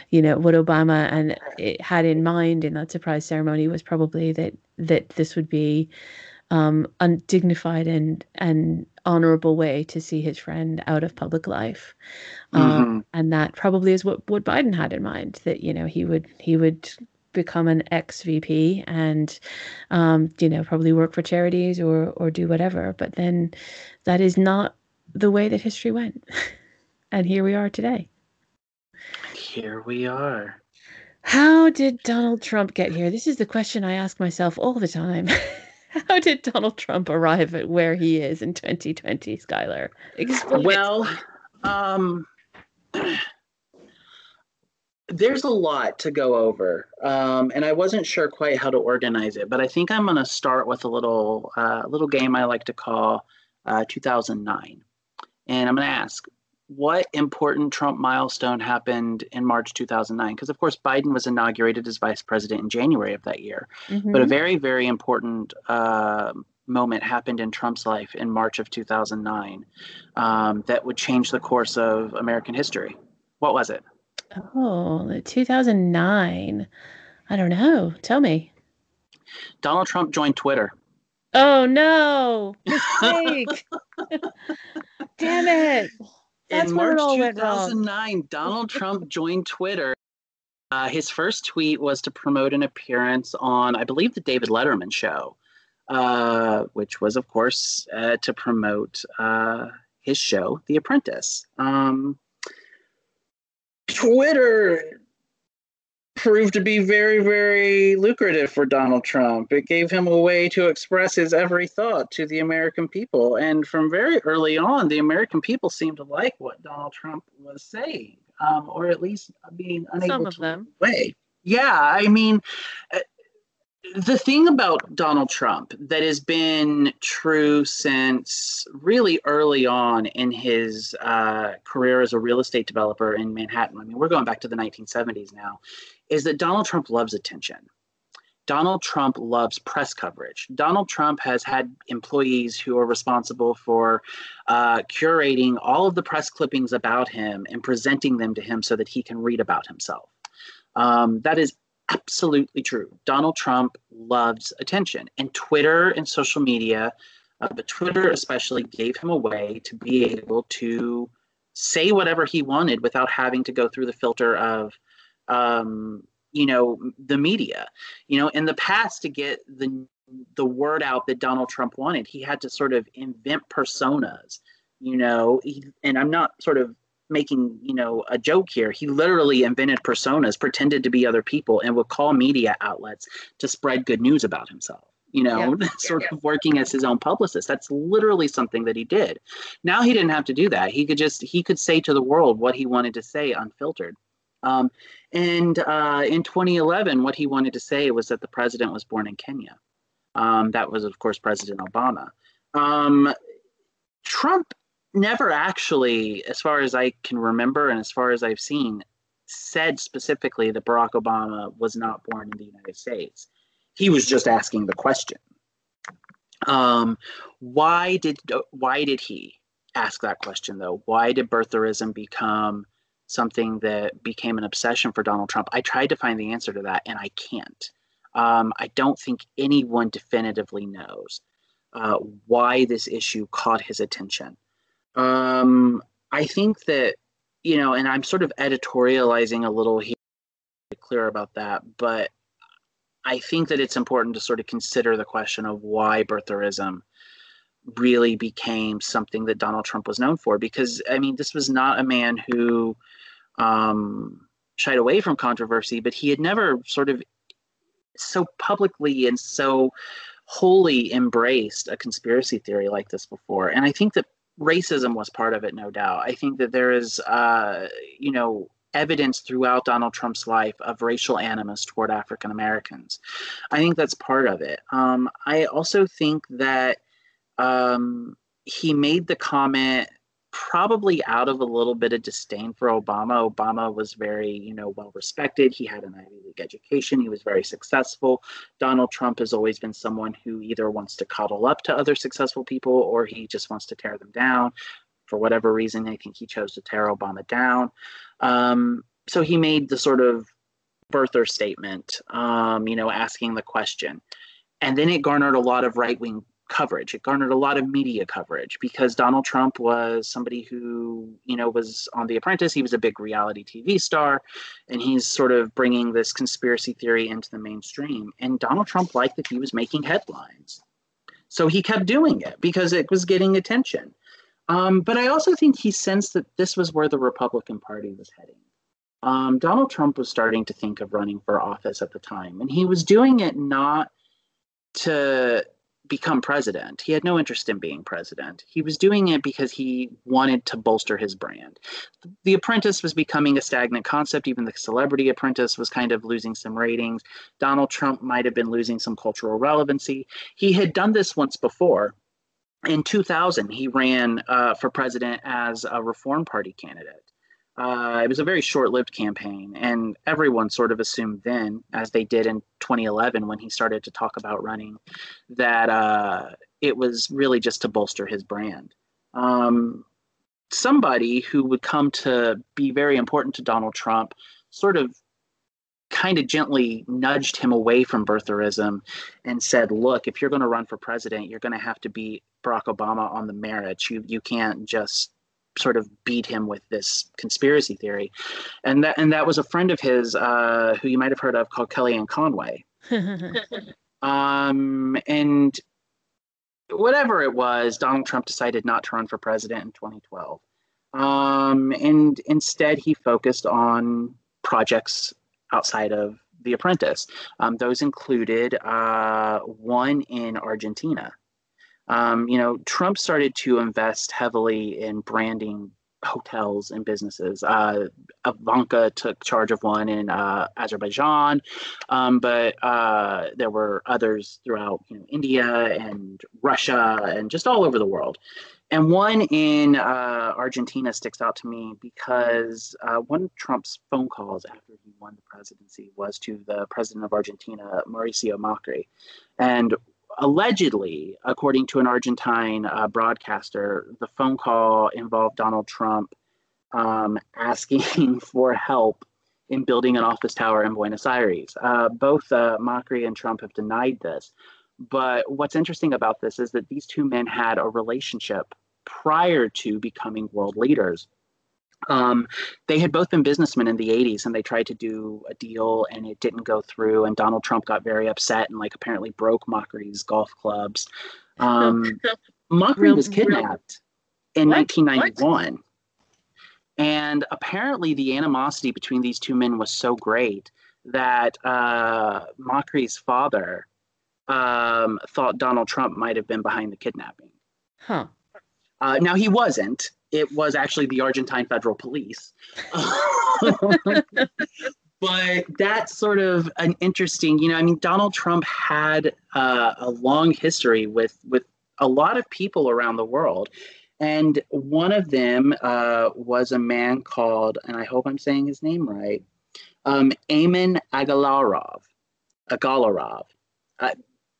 you know, what Obama and it had in mind in that surprise ceremony was probably that that this would be um, undignified and and honorable way to see his friend out of public life, um, mm-hmm. and that probably is what what Biden had in mind. That you know he would he would become an ex VP and, um, you know, probably work for charities or or do whatever. But then, that is not the way that history went, and here we are today. Here we are. How did Donald Trump get here? This is the question I ask myself all the time. How did Donald Trump arrive at where he is in 2020, Skylar? Explain well, um, there's a lot to go over, um, and I wasn't sure quite how to organize it, but I think I'm going to start with a little uh, little game I like to call uh, 2009, and I'm going to ask what important Trump milestone happened in March 2009? Because, of course, Biden was inaugurated as vice president in January of that year. Mm-hmm. But a very, very important uh, moment happened in Trump's life in March of 2009 um, that would change the course of American history. What was it? Oh, 2009. I don't know. Tell me. Donald Trump joined Twitter. Oh, no. Mistake. Damn it. That's in March 2009, Donald Trump joined Twitter. Uh, his first tweet was to promote an appearance on, I believe, the David Letterman show, uh, which was, of course, uh, to promote uh, his show, The Apprentice. Um, Twitter proved to be very, very lucrative for Donald Trump. It gave him a way to express his every thought to the American people. And from very early on, the American people seemed to like what Donald Trump was saying, um, or at least being unable Some of to them. way. Yeah, I mean, the thing about Donald Trump that has been true since really early on in his uh, career as a real estate developer in Manhattan, I mean, we're going back to the 1970s now, is that Donald Trump loves attention. Donald Trump loves press coverage. Donald Trump has had employees who are responsible for uh, curating all of the press clippings about him and presenting them to him so that he can read about himself. Um, that is absolutely true. Donald Trump loves attention, and Twitter and social media, uh, but Twitter especially, gave him a way to be able to say whatever he wanted without having to go through the filter of um, you know the media you know in the past to get the the word out that donald trump wanted he had to sort of invent personas you know he, and i'm not sort of making you know a joke here he literally invented personas pretended to be other people and would call media outlets to spread good news about himself you know yeah. sort yeah. of working as his own publicist that's literally something that he did now he didn't have to do that he could just he could say to the world what he wanted to say unfiltered um, and uh, in 2011, what he wanted to say was that the president was born in Kenya. Um, that was, of course, President Obama. Um, Trump never actually, as far as I can remember and as far as I've seen, said specifically that Barack Obama was not born in the United States. He was just asking the question. Um, why did why did he ask that question though? Why did birtherism become something that became an obsession for Donald Trump. I tried to find the answer to that, and I can't. Um, I don't think anyone definitively knows uh, why this issue caught his attention. Um, I think that, you know, and I'm sort of editorializing a little here, clear about that, but I think that it's important to sort of consider the question of why birtherism really became something that Donald Trump was known for. Because, I mean, this was not a man who um, shied away from controversy, but he had never sort of so publicly and so wholly embraced a conspiracy theory like this before. And I think that racism was part of it, no doubt. I think that there is, uh, you know, evidence throughout Donald Trump's life of racial animus toward African Americans. I think that's part of it. Um, I also think that um, he made the comment probably out of a little bit of disdain for Obama. Obama was very, you know, well respected. He had an Ivy League education. He was very successful. Donald Trump has always been someone who either wants to cuddle up to other successful people or he just wants to tear them down. For whatever reason, I think he chose to tear Obama down. Um, so he made the sort of birther statement, um, you know, asking the question. And then it garnered a lot of right wing coverage. It garnered a lot of media coverage because Donald Trump was somebody who, you know, was on The Apprentice. He was a big reality TV star, and he's sort of bringing this conspiracy theory into the mainstream. And Donald Trump liked that he was making headlines. So he kept doing it because it was getting attention. Um, but I also think he sensed that this was where the Republican Party was heading. um, Donald Trump was starting to think of running for office at the time, and he was doing it not to become president. He had no interest in being president. He was doing it because he wanted to bolster his brand. The Apprentice was becoming a stagnant concept. Even the Celebrity Apprentice was kind of losing some ratings. Donald Trump might have been losing some cultural relevancy. He had done this once before. In 2000, he ran uh, for president as a Reform Party candidate. Uh, it was a very short-lived campaign, and everyone sort of assumed then, as they did in 2011 when he started to talk about running, that uh, it was really just to bolster his brand. Um, somebody who would come to be very important to Donald Trump sort of kind of gently nudged him away from birtherism and said, look, if you're going to run for president, you're going to have to beat Barack Obama on the merits. You, you can't just sort of beat him with this conspiracy theory, and that and that was a friend of his uh, who you might have heard of called Kellyanne Conway. um, and whatever it was, Donald Trump decided not to run for president in 2012, um, and instead he focused on projects outside of The Apprentice. Um, those included uh, one in Argentina um, you know, Trump started to invest heavily in branding hotels and businesses. Uh, Ivanka took charge of one in uh, Azerbaijan, um, but uh, there were others throughout you know, India and Russia and just all over the world. And one in uh, Argentina sticks out to me because uh, one of Trump's phone calls after he won the presidency was to the president of Argentina, Mauricio Macri. And allegedly, according to an Argentine uh, broadcaster, the phone call involved Donald Trump um, asking for help in building an office tower in Buenos Aires. Uh, both uh, Macri and Trump have denied this. But what's interesting about this is that these two men had a relationship prior to becoming world leaders. Um, they had both been businessmen in the 80s and they tried to do a deal and it didn't go through. And Donald Trump got very upset and, like, apparently broke Macri's golf clubs. Um, Macri was kidnapped in what? 1991. What? And apparently, the animosity between these two men was so great that uh, Macri's father um, thought Donald Trump might have been behind the kidnapping. Huh. Uh, now, he wasn't it was actually the Argentine Federal Police. but that's sort of an interesting, you know, I mean, Donald Trump had uh, a long history with with a lot of people around the world. And one of them uh, was a man called, and I hope I'm saying his name right, um, Emin Agalarov. Agalarov. Uh,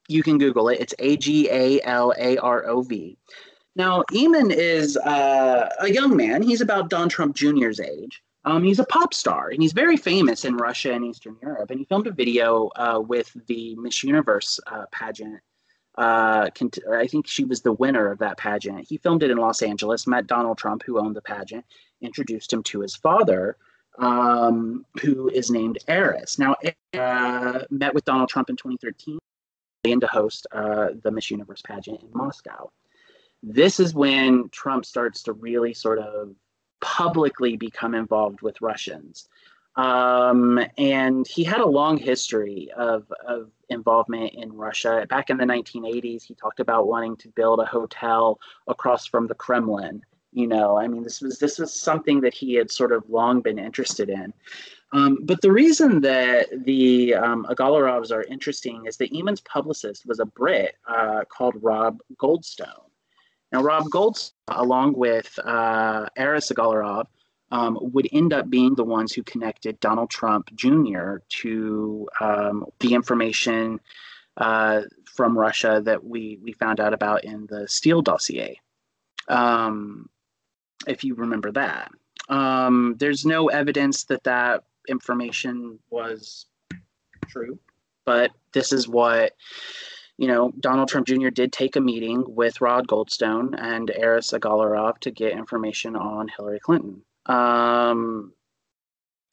you can Google it. It's A G A L A R O V. Now, Emin is uh, a young man. He's about Don Trump Jr.'s age. Um, he's a pop star, and he's very famous in Russia and Eastern Europe. And he filmed a video uh, with the Miss Universe uh, pageant. Uh, I think she was the winner of that pageant. He filmed it in Los Angeles, met Donald Trump, who owned the pageant, introduced him to his father, um, who is named Aras. Now, uh, met with Donald Trump in 2013 and to host uh, the Miss Universe pageant in Moscow this is when Trump starts to really sort of publicly become involved with Russians. Um, and he had a long history of, of involvement in Russia. Back in the 1980s, he talked about wanting to build a hotel across from the Kremlin. You know, I mean, this was this was something that he had sort of long been interested in. Um, but the reason that the um, Agalarovs are interesting is that Emin's publicist was a Brit uh, called Rob Goldstone. Now, Rob Goldstone, along with uh, Aras Agalarov, um, would end up being the ones who connected Donald Trump Jr. to um, the information uh, from Russia that we, we found out about in the Steele dossier. Um, if you remember that. Um, there's no evidence that that information was true, but this is what you know, Donald Trump Jr. did take a meeting with Rob Goldstone and Aras Agalarov to get information on Hillary Clinton. Um,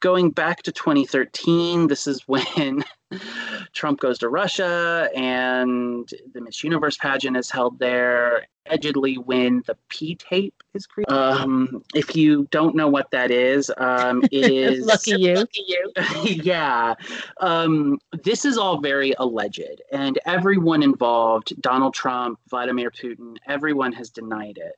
going back to 2013, this is when Trump goes to Russia, and the Miss Universe pageant is held there. Allegedly, when the P tape is created. Um, if you don't know what that is, um, it is lucky you. Lucky you. yeah, um, this is all very alleged, and everyone involved, Donald Trump, Vladimir Putin, everyone has denied it.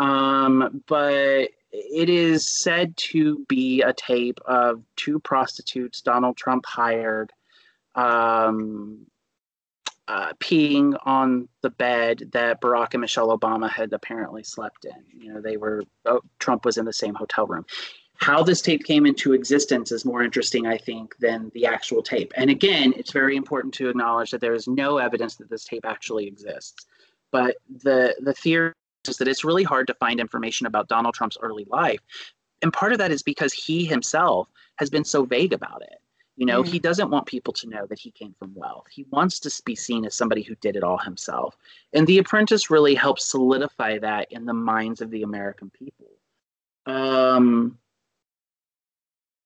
Um, but it is said to be a tape of two prostitutes Donald Trump hired um, uh, peeing on the bed that Barack and Michelle Obama had apparently slept in. You know, they were, oh, Trump was in the same hotel room. How this tape came into existence is more interesting, I think, than the actual tape. And again, it's very important to acknowledge that there is no evidence that this tape actually exists. But the the theory is that it's really hard to find information about Donald Trump's early life. And part of that is because he himself has been so vague about it. You know, mm. he doesn't want people to know that he came from wealth. He wants to be seen as somebody who did it all himself. And The Apprentice really helps solidify that in the minds of the American people. Um,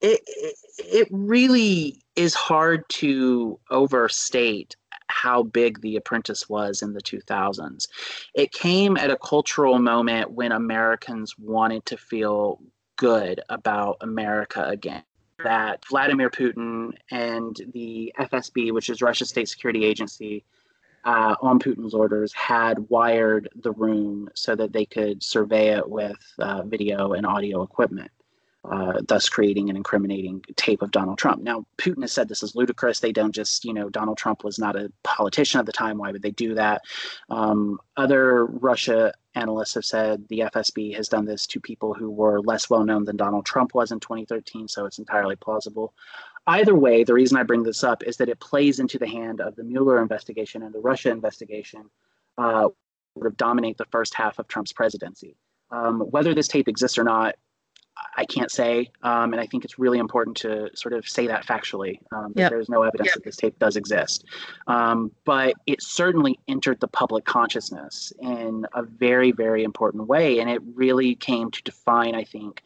it, it, it really is hard to overstate how big The Apprentice was in the 2000s. It came at a cultural moment when Americans wanted to feel good about America again. That Vladimir Putin and the FSB, which is Russia's state security agency, uh, on Putin's orders, had wired the room so that they could survey it with uh, video and audio equipment uh, thus creating an incriminating tape of Donald Trump. Now, Putin has said this is ludicrous. They don't just, you know, Donald Trump was not a politician at the time. Why would they do that? Um, other Russia analysts have said the FSB has done this to people who were less well known than Donald Trump was in 2013, so it's entirely plausible. Either way, the reason I bring this up is that it plays into the hand of the Mueller investigation and the Russia investigation, uh, sort of dominate the first half of Trump's presidency. Um, whether this tape exists or not, I can't say, um, and I think it's really important to sort of say that factually. Um, yep. There's no evidence yep. that this tape does exist, um, but it certainly entered the public consciousness in a very, very important way, and it really came to define, I think,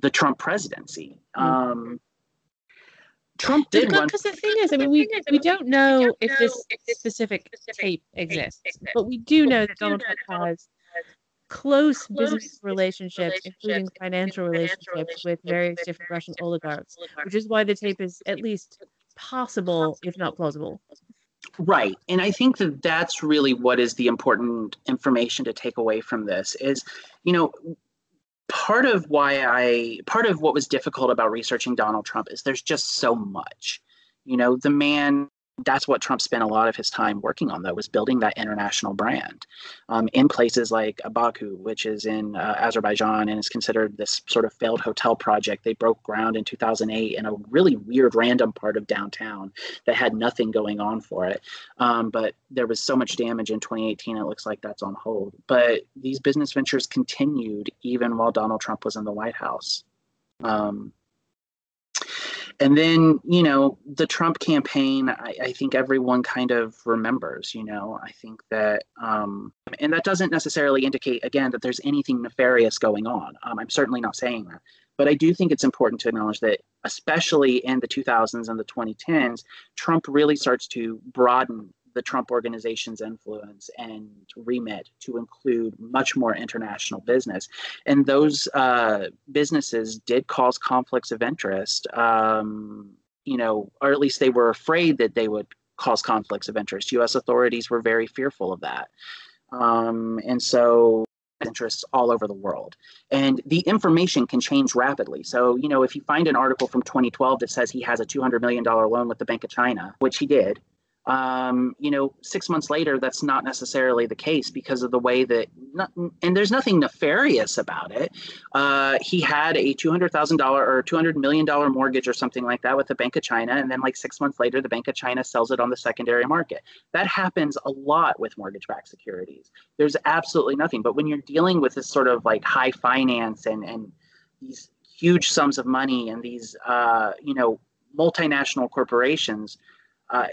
the Trump presidency. Mm-hmm. Trump did because the thing is, I mean, we we don't know if this specific tape exists, but we do know that Donald Trump has close, close business relationships, relationships including financial relationships, relationships with various different Russian oligarchs, oligarchs, which is why the tape is at least possible, if not plausible. Right. And I think that that's really what is the important information to take away from this is, you know, part of why I, part of what was difficult about researching Donald Trump is there's just so much. You know, the man that's what Trump spent a lot of his time working on, though, was building that international brand um, in places like Baku, which is in uh, Azerbaijan and is considered this sort of failed hotel project. They broke ground in 2008 in a really weird, random part of downtown that had nothing going on for it. Um, but there was so much damage in 2018, it looks like that's on hold. But these business ventures continued even while Donald Trump was in the White House. Um, and then you know the trump campaign I, I, think everyone kind of remembers you know i think that um, and that doesn't necessarily indicate again that there's anything nefarious going on. Um, i'm certainly not saying that. But i do think it's important to acknowledge that especially in the 2000s and the 2010s trump really starts to broaden the Trump organization's influence and remit to include much more international business. And those uh, businesses did cause conflicts of interest, um, you know, or at least they were afraid that they would cause conflicts of interest. US authorities were very fearful of that. Um, and so interests all over the world. And the information can change rapidly. So, you know, if you find an article from 2012 that says he has a $200 million loan with the Bank of China, which he did, um, you know, six months later, that's not necessarily the case because of the way that, not, and there's nothing nefarious about it. Uh, he had a $200,000 or $200 million mortgage or something like that with the Bank of China. And then, like six months later, the Bank of China sells it on the secondary market. That happens a lot with mortgage backed securities. There's absolutely nothing. But when you're dealing with this sort of like high finance and, and these huge sums of money and these, uh, you know, multinational corporations, uh,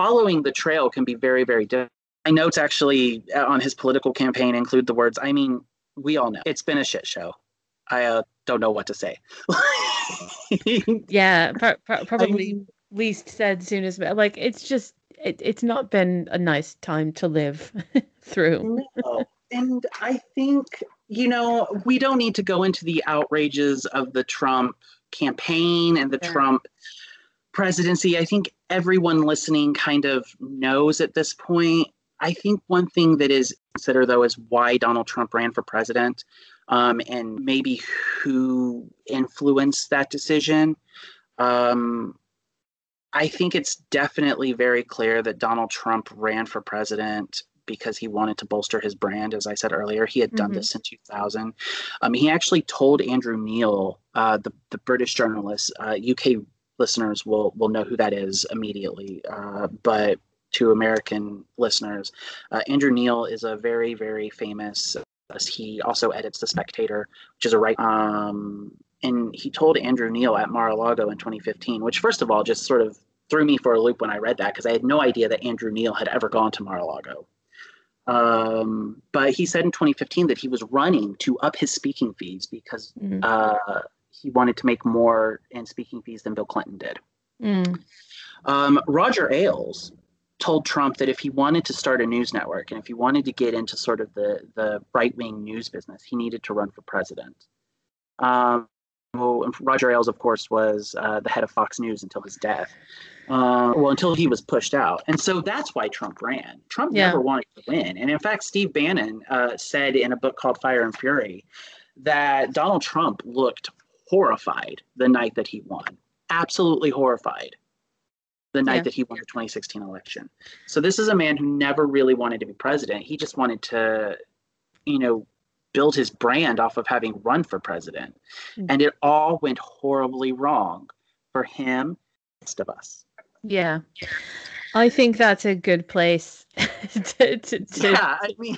following the trail can be very, very difficult. My notes actually uh, on his political campaign include the words, I mean, we all know it's been a shit show. I uh, don't know what to say. yeah, pro- pro- probably I mean, least said soonest like it's just it, it's not been a nice time to live through no. and i think you know we don't need to go into the outrages of the trump campaign and the yeah. trump presidency i think everyone listening kind of knows at this point i think one thing that is considered though is why donald trump ran for president um, and maybe who influenced that decision um, I think it's definitely very clear that Donald Trump ran for president because he wanted to bolster his brand. As I said earlier, he had done mm-hmm. this in 2000. Um, he actually told Andrew Neil, uh, the the British journalist, uh, UK listeners will will know who that is immediately, uh, but to American listeners, uh, Andrew Neil is a very very famous. he also edits The Spectator, which is a right. Um, and he told Andrew Neil at Mar-a-Lago in 2015, which first of all just sort of threw me for a loop when I read that because I had no idea that Andrew Neil had ever gone to Mar-a-Lago. Um, but he said in 2015 that he was running to up his speaking fees because mm. uh, he wanted to make more in speaking fees than Bill Clinton did. Mm. Um, Roger Ailes told Trump that if he wanted to start a news network and if he wanted to get into sort of the the right wing news business, he needed to run for president. Um, well, Roger Ailes, of course, was uh, the head of Fox News until his death. Uh, well, until he was pushed out. And so that's why Trump ran. Trump yeah. never wanted to win. And in fact, Steve Bannon uh, said in a book called Fire and Fury that Donald Trump looked horrified the night that he won. Absolutely horrified the night yeah. that he won the 2016 election. So this is a man who never really wanted to be president. He just wanted to, you know, build his brand off of having run for president. Mm-hmm. And it all went horribly wrong for him, most of us. Yeah. I think that's a good place to, to, to, yeah, I mean,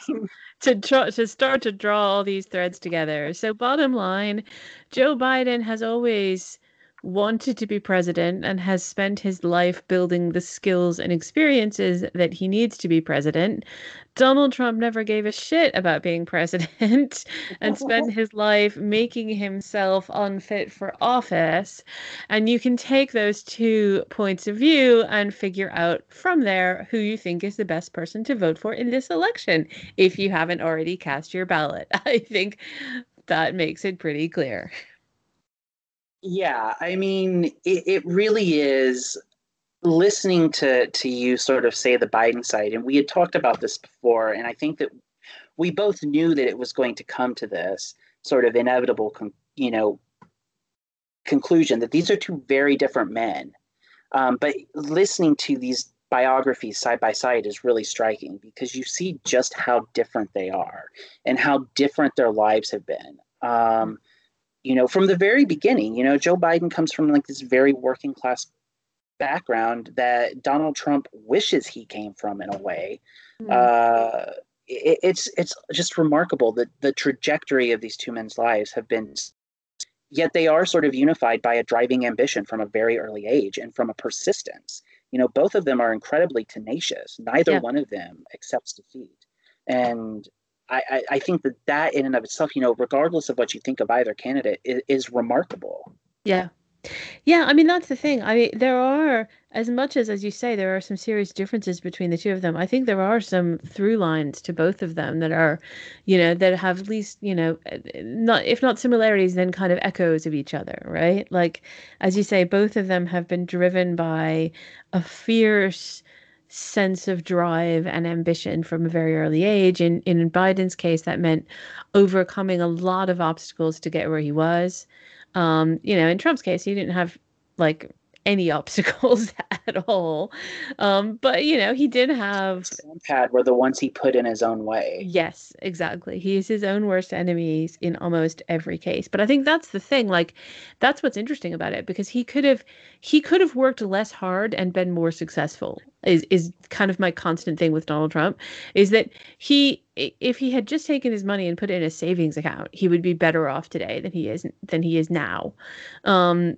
to try, to start to draw all these threads together. So bottom line, Joe Biden has always wanted to be president and has spent his life building the skills and experiences that he needs to be president. Donald Trump never gave a shit about being president and spent his life making himself unfit for office. And you can take those two points of view and figure out from there who you think is the best person to vote for in this election if you haven't already cast your ballot. I think that makes it pretty clear. Yeah, I mean, it, it really is listening to to you sort of say the Biden side, and we had talked about this before, and I think that we both knew that it was going to come to this sort of inevitable, con- you know, conclusion that these are two very different men. Um, but listening to these biographies side by side is really striking because you see just how different they are and how different their lives have been. Um, you know, from the very beginning, you know, Joe Biden comes from like this very working class background that Donald Trump wishes he came from in a way. Mm. Uh, it, it's it's just remarkable that the trajectory of these two men's lives have been yet they are sort of unified by a driving ambition from a very early age and from a persistence. You know, both of them are incredibly tenacious. Neither yeah. one of them accepts defeat. And I, I think that that in and of itself, you know, regardless of what you think of either candidate, is, is remarkable. Yeah. Yeah, I mean that's the thing. I mean there are as much as as you say there are some serious differences between the two of them. I think there are some through lines to both of them that are, you know, that have at least, you know, not if not similarities then kind of echoes of each other, right? Like as you say both of them have been driven by a fierce sense of drive and ambition from a very early age. In in Biden's case, that meant overcoming a lot of obstacles to get where he was. Um, you know, in Trump's case, he didn't have like any obstacles at all. Um, but you know, he did have pad were the ones he put in his own way. Yes, exactly. He is his own worst enemies in almost every case. But I think that's the thing. Like, that's what's interesting about it because he could have he could have worked less hard and been more successful. Is is kind of my constant thing with Donald Trump is that he if he had just taken his money and put it in a savings account, he would be better off today than he is than he is now. Um,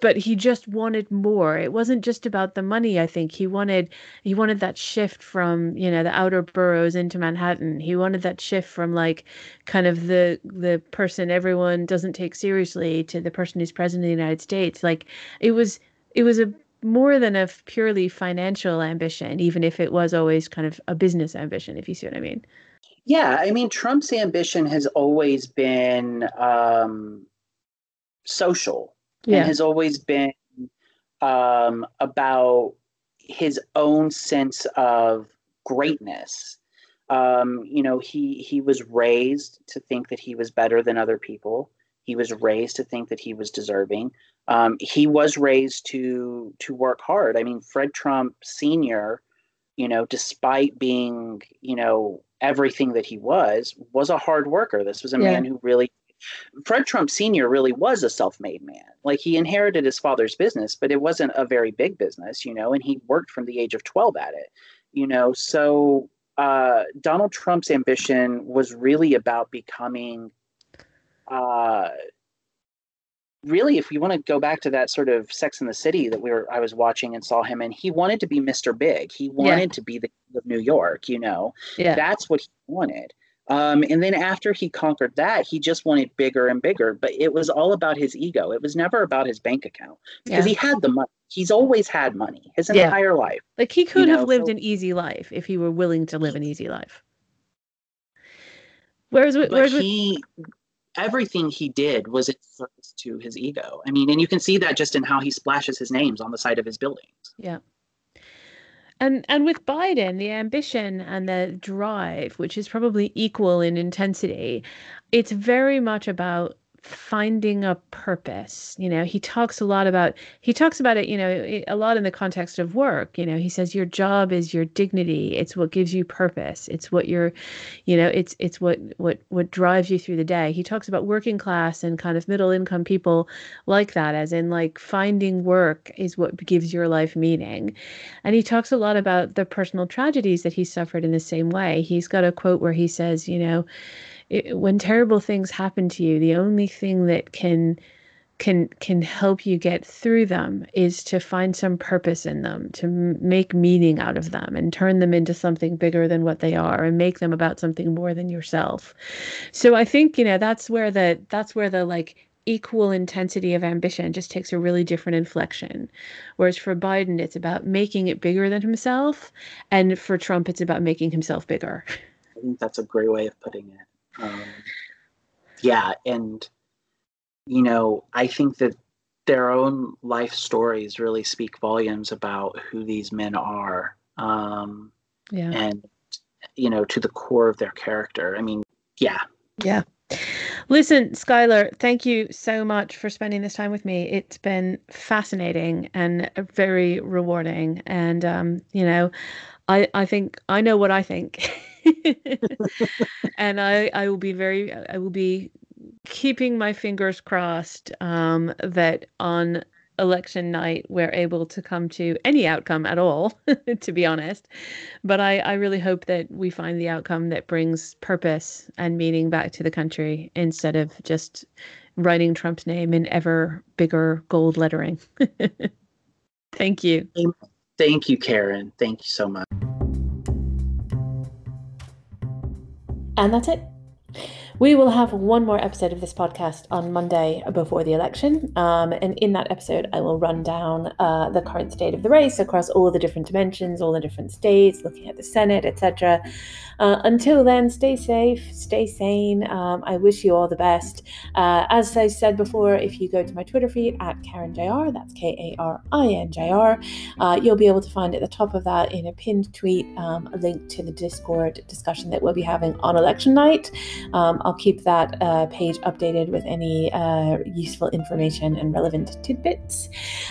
but he just wanted more. It wasn't just about the money i think. He wanted he wanted that shift from you know the outer boroughs into manhattan. He wanted that shift from like kind of the the person everyone doesn't take seriously to the person who's president of the united states. Like it was it was a more than a purely financial ambition, even if it was always kind of a business ambition, if you see what I mean. Yeah, I mean, Trump's ambition has always been um, social yeah. and has always been um, about his own sense of greatness. Um, you know, he he was raised to think that he was better than other people. He was raised to think that he was deserving. Um, he was raised to to work hard. I mean, Fred Trump Sr., you know, despite being you know everything that he was, was a hard worker. This was a yeah. man who really Fred Trump Sr. really was a self made man. Like he inherited his father's business, but it wasn't a very big business, you know, and he worked from the age of 12 at it, you know. So uh, Donald Trump's ambition was really about becoming, uh, really, if we want to go back to that sort of Sex in the City that we were, I was watching and saw him, and he wanted to be Mr. Big. He wanted yeah. to be the king of New York, you know. Yeah. That's what he wanted. Um, and then after he conquered that, he just wanted bigger and bigger. But it was all about his ego. It was never about his bank account because yeah. he had the money. He's always had money his yeah. entire life. Like he could have know? lived so, an easy life if he were willing to live an easy life. Whereas, whereas he, everything he did was in service to his ego. I mean, and you can see that just in how he splashes his names on the side of his buildings. Yeah and and with Biden, the ambition and the drive, which is probably equal in intensity, it's very much about finding a purpose you know? He talks a lot about he talks about it you know a lot in the context of work you know? He says your job is your dignity. It's what gives you purpose. It's what you're you know it's it's what what what drives you through the day. He talks about working class and kind of middle income people like that as in like finding work is what gives your life meaning. And he talks a lot about the personal tragedies that he suffered in the same way. He's got a quote where he says you know it, when terrible things happen to you, the only thing that can can can help you get through them is to find some purpose in them to m- make meaning out of them and turn them into something bigger than what they are and make them about something more than yourself. So i think you know that's where the that's where the like equal intensity of ambition just takes a really different inflection. Whereas for biden it's about making it bigger than himself and for trump it's about making himself bigger. I think that's a great way of putting it um, yeah, and you know, I think that their own life stories really speak volumes about who these men are. Um, yeah. And, you know, to the core of their character. I mean, yeah. Yeah. Listen, Skylar, thank you so much for spending this time with me. It's been fascinating and very rewarding. And, um, you know, I, I think I know what I think. and I, I will be very, I will be keeping my fingers crossed um, that on election night we're able to come to any outcome at all to be honest. But I, I really hope that we find the outcome that brings purpose and meaning back to the country instead of just writing trump's name in ever bigger gold lettering. Thank you. Thank you Karin. Thank you so much And that's it. We will have one more episode of this podcast on Monday before the election. Um, and in that episode, I will run down uh, the current state of the race across all the different dimensions, all the different states, looking at the Senate, etc. Uh, until then, stay safe, stay sane. Um, I wish you all the best. Uh, as I said before, if you go to my Twitter feed at Karin JR, that's K A R I N J R, uh, you'll be able to find at the top of that in a pinned tweet um, a link to the Discord discussion that we'll be having on election night. Um, I'll keep that uh, page updated with any uh, useful information and relevant tidbits.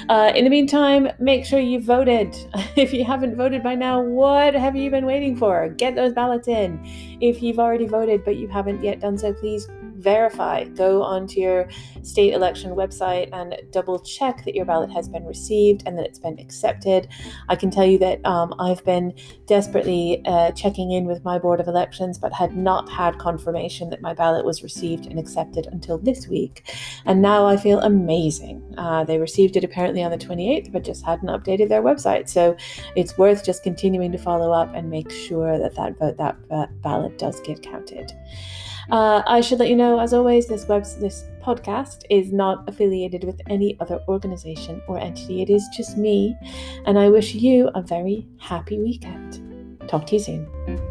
Uh, in the meantime, make sure you voted. if you haven't voted by now, what have you been waiting for? Get those ballots in. If you've already voted but you haven't yet done so, please verify. Go onto your state election website and double check that your ballot has been received and that it's been accepted. I can tell you that um, I've been desperately uh, checking in with my Board of Elections, but had not had confirmation that my ballot was received and accepted until this week. And now I feel amazing. Uh, they received it apparently on the 28th, but just hadn't updated their website. So it's worth just continuing to follow up and make sure that that vote, that ballot does get counted. Uh, I should let you know as always, this web this podcast is not affiliated with any other organization or entity. It is just me, and I wish you a very happy weekend. Talk to you soon.